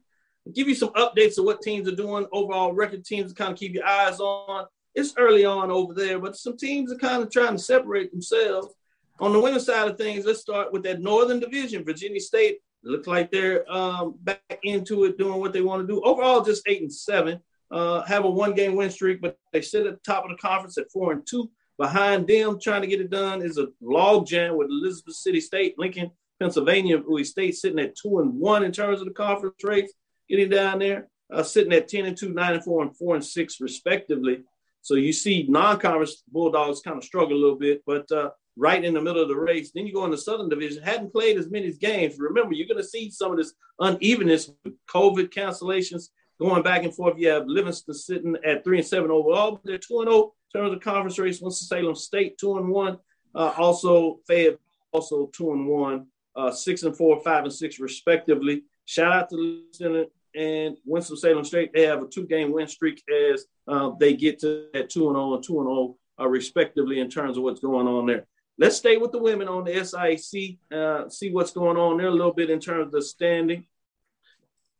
Give you some updates of what teams are doing, overall record teams to kind of keep your eyes on. It's early on over there, but some teams are kind of trying to separate themselves. On the winning side of things, let's start with that Northern Division. Virginia State looks like they're um, back into it, doing what they want to do. Overall, just eight and seven. Uh, have a one-game win streak, but they sit at the top of the conference at four and two. Behind them, trying to get it done is a log jam with Elizabeth City State, Lincoln, Pennsylvania, Bowie State sitting at two and one in terms of the conference race, getting down there, uh, sitting at ten and two, nine and four, and four and six respectively. So you see non-conference Bulldogs kind of struggle a little bit, but uh, right in the middle of the race. Then you go in the Southern Division, hadn't played as many games. Remember, you're going to see some of this unevenness with COVID cancellations going back and forth. You have Livingston sitting at three and seven overall, but they're two and zero in terms of conference race. Winston Salem State two and one. Uh, also Fayette also two and one, uh, six and four, five and six respectively. Shout out to Livingston and Winston Salem State. They have a two game win streak as uh, they get to that two and zero and two and zero uh, respectively in terms of what's going on there. Let's stay with the women on the SIC, uh, see what's going on there a little bit in terms of the standing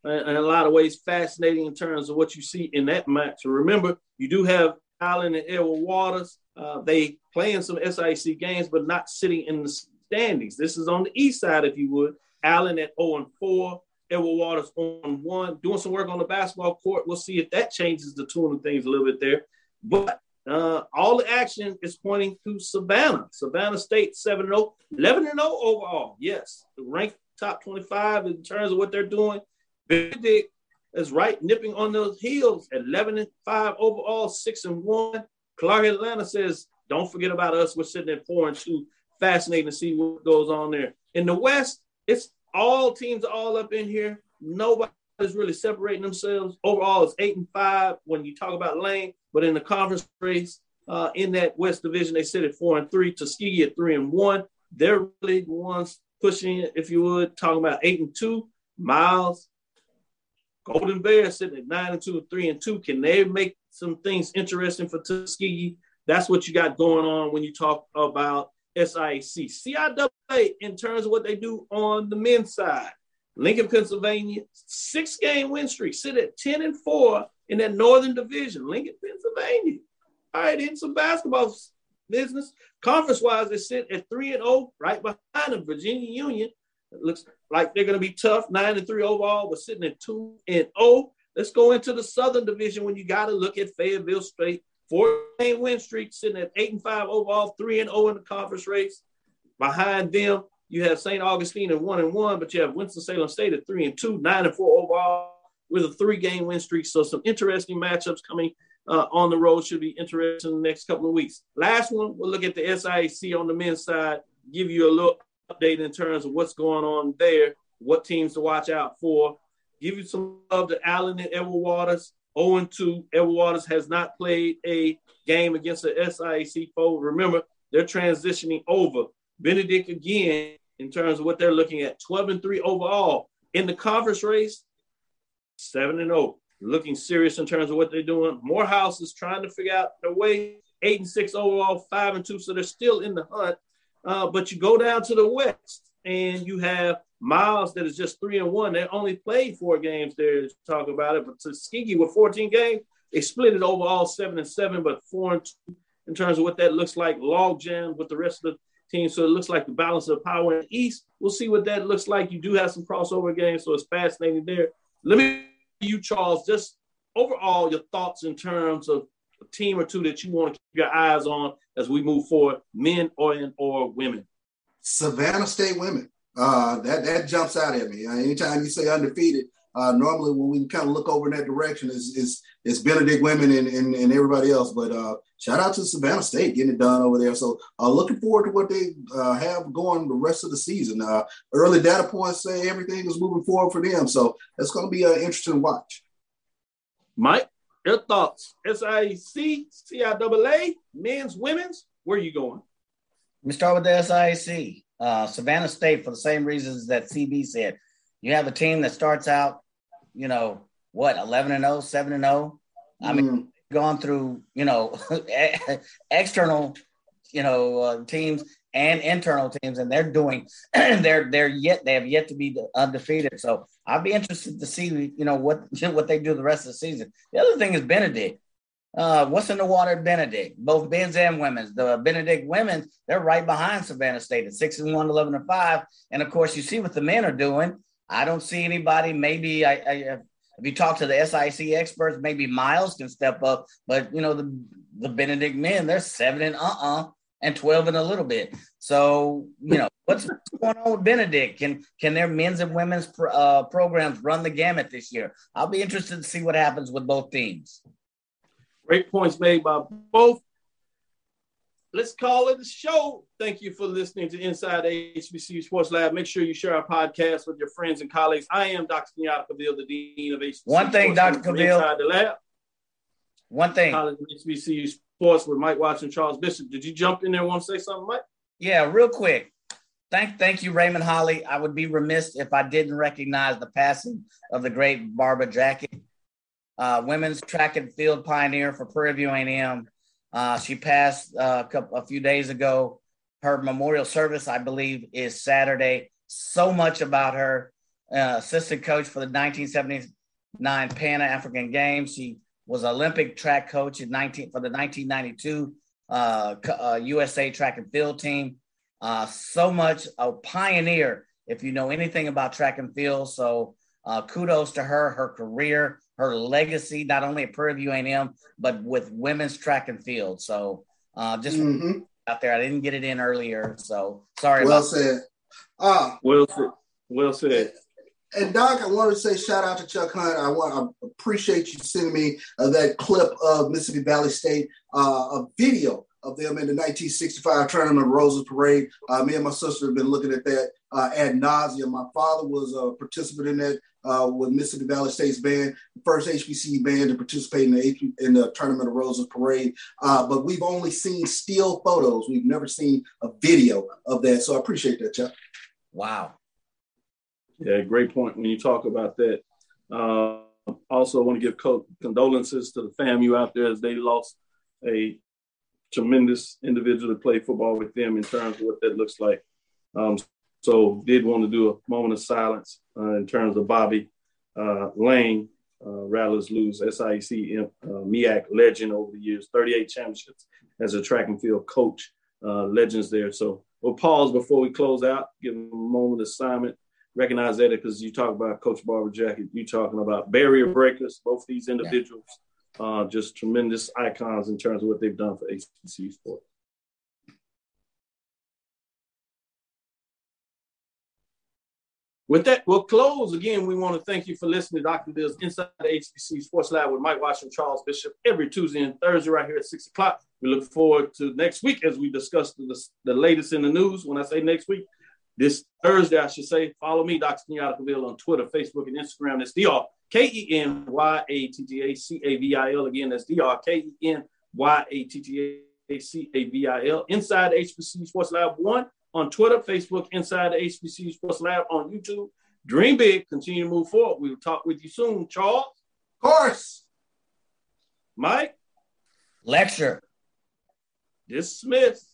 in a lot of ways fascinating in terms of what you see in that match. Remember, you do have Allen and Edward Waters. Uh, they playing some SIC games, but not sitting in the standings. This is on the east side, if you would. Allen at 0 and 4, Edward Waters on one, doing some work on the basketball court. We'll see if that changes the tune of things a little bit there. But uh, all the action is pointing to Savannah. Savannah State 7 0, 11 0 overall. Yes, ranked top 25 in terms of what they're doing. Benedict is right nipping on those heels at 11 and 5 overall, 6 and 1. Clark Atlanta says, don't forget about us. We're sitting at 4 and 2. Fascinating to see what goes on there. In the West, it's all teams all up in here. Nobody's really separating themselves. Overall, it's 8 and 5 when you talk about lane, but in the conference race, uh, in that West Division, they sit at 4 and 3. Tuskegee at 3 and 1. They're really the ones pushing it, if you would, talking about 8 and 2. Miles, Golden Bears sitting at nine and two and three and two. Can they make some things interesting for Tuskegee? That's what you got going on when you talk about SIAC. CIAA, in terms of what they do on the men's side, Lincoln, Pennsylvania, six game win streak, sit at 10 and four in that Northern Division. Lincoln, Pennsylvania. All right, in some basketball business. Conference wise, they sit at 3 and 0, right behind the Virginia Union. It looks like they're going to be tough, 9 and 3 overall, but sitting at 2 and 0. Let's go into the Southern Division when you got to look at Fayetteville State. Four game win streak, sitting at 8 and 5 overall, 3 and 0 in the conference race. Behind them, you have St. Augustine at 1 and 1, but you have Winston-Salem State at 3 and 2, 9 and 4 overall with a three game win streak. So, some interesting matchups coming uh, on the road should be interesting in the next couple of weeks. Last one, we'll look at the SIAC on the men's side, give you a look update in terms of what's going on there, what teams to watch out for. Give you some of the Allen and Edward Waters. 0 2. Edward Waters has not played a game against the SIAC foe. Remember, they're transitioning over. Benedict again, in terms of what they're looking at, 12 and 3 overall. In the conference race, 7 and 0. Looking serious in terms of what they're doing. Morehouse is trying to figure out their way. 8 and 6 overall, 5 and 2. So they're still in the hunt. Uh, but you go down to the West and you have Miles that is just three and one. They only played four games there to talk about it. But Tuskegee with 14 games, they split it overall seven and seven, but four and two in terms of what that looks like. Log jam with the rest of the team. So it looks like the balance of power in the East. We'll see what that looks like. You do have some crossover games, so it's fascinating there. Let me you, Charles, just overall your thoughts in terms of a team or two that you want to keep your eyes on as we move forward, men or or women? Savannah State women. Uh, that that jumps out at me. Uh, anytime you say undefeated, uh, normally when we kind of look over in that direction is is is Benedict women and, and, and everybody else. But uh, shout out to Savannah State getting it done over there. So uh, looking forward to what they uh, have going the rest of the season. Uh, early data points say everything is moving forward for them. So it's going to be an interesting watch. Mike. Your thoughts? SIAC, CIAA, men's, women's. Where are you going? Let me start with the SIAC. Uh, Savannah State, for the same reasons that CB said. You have a team that starts out, you know, what, 11 and 0, 7 and 0. I mean, mm. gone through, you know, <laughs> external, you know, uh, teams and internal teams, and they're doing, <clears throat> they're they're yet they have yet to be undefeated. So I'd be interested to see, you know, what <laughs> what they do the rest of the season. The other thing is Benedict. Uh, what's in the water Benedict? Both men's and women's. The Benedict women, they're right behind Savannah State at six and one, 11 and five. And of course, you see what the men are doing. I don't see anybody. Maybe I, I if you talk to the SIC experts, maybe Miles can step up. But you know, the the Benedict men, they're seven and uh uh-uh, uh and 12 and a little bit. So, you know, what's going on with Benedict? Can can their men's and women's uh, programs run the gamut this year? I'll be interested to see what happens with both teams. Great points made by both. Let's call it a show. Thank you for listening to Inside HBCU Sports Lab. Make sure you share our podcast with your friends and colleagues. I am Dr. Kenyatta Cavil, the Dean of HBCU One thing, Dr. Cavil. Inside the lab. One thing. College HBCU Sports with Mike Watson, Charles Bishop. Did you jump in there want to say something, Mike? Yeah, real quick. Thank, thank you, Raymond Holly. I would be remiss if I didn't recognize the passing of the great Barbara Jacket, uh, women's track and field pioneer for Prairie View A&M. Uh, she passed uh, a, couple, a few days ago. Her memorial service, I believe, is Saturday. So much about her. Uh, assistant coach for the 1979 Pan African Games. She was Olympic track coach in 19 for the 1992 uh, uh, USA track and field team. Uh, so much a pioneer if you know anything about track and field. So uh, kudos to her, her career, her legacy, not only at Prairie View A&M, but with women's track and field. So uh, just Mhm. out there, I didn't get it in earlier, so sorry Well about said. Ah, Well said. Well said. And Doc, I wanted to say shout out to Chuck Hunt. I want I appreciate you sending me uh, that clip of Mississippi Valley State, uh, a video of them in the 1965 Tournament of Roses Parade. Uh, me and my sister have been looking at that uh, ad nauseum. My father was a participant in that uh, with Mississippi Valley State's band, the first HBCU band to participate in the in the Tournament of Roses Parade. Uh, but we've only seen still photos. We've never seen a video of that. So I appreciate that, Chuck. Wow. Yeah, great point when you talk about that. Uh, also, I want to give co- condolences to the FAMU out there as they lost a tremendous individual to play football with them in terms of what that looks like. Um, so, did want to do a moment of silence uh, in terms of Bobby uh, Lane. Uh, Rattlers lose SIC uh, MEAC legend over the years, 38 championships as a track and field coach. Uh, legends there. So we'll pause before we close out, give them a moment of silence recognize that because you talk about Coach Barber Jacket, you talking about barrier breakers. Both these individuals, uh, just tremendous icons in terms of what they've done for HBCU sport. With that, we'll close. Again, we want to thank you for listening to Dr. Bill's Inside the HBC Sports Lab with Mike Washington, Charles Bishop, every Tuesday and Thursday right here at 6 o'clock. We look forward to next week as we discuss the, the latest in the news. When I say next week, this Thursday, I should say, follow me, Dr. Kenyatta Cavil, on Twitter, Facebook, and Instagram. That's DR K E N Y A T T A C A V I L. Again, that's DR K E N Y A T T A C A V I L. Inside HBC Sports Lab 1 on Twitter, Facebook, Inside HBC Sports Lab on YouTube. Dream big, continue to move forward. We will talk with you soon, Charles. Of course. Mike. Lecture. Dismissed.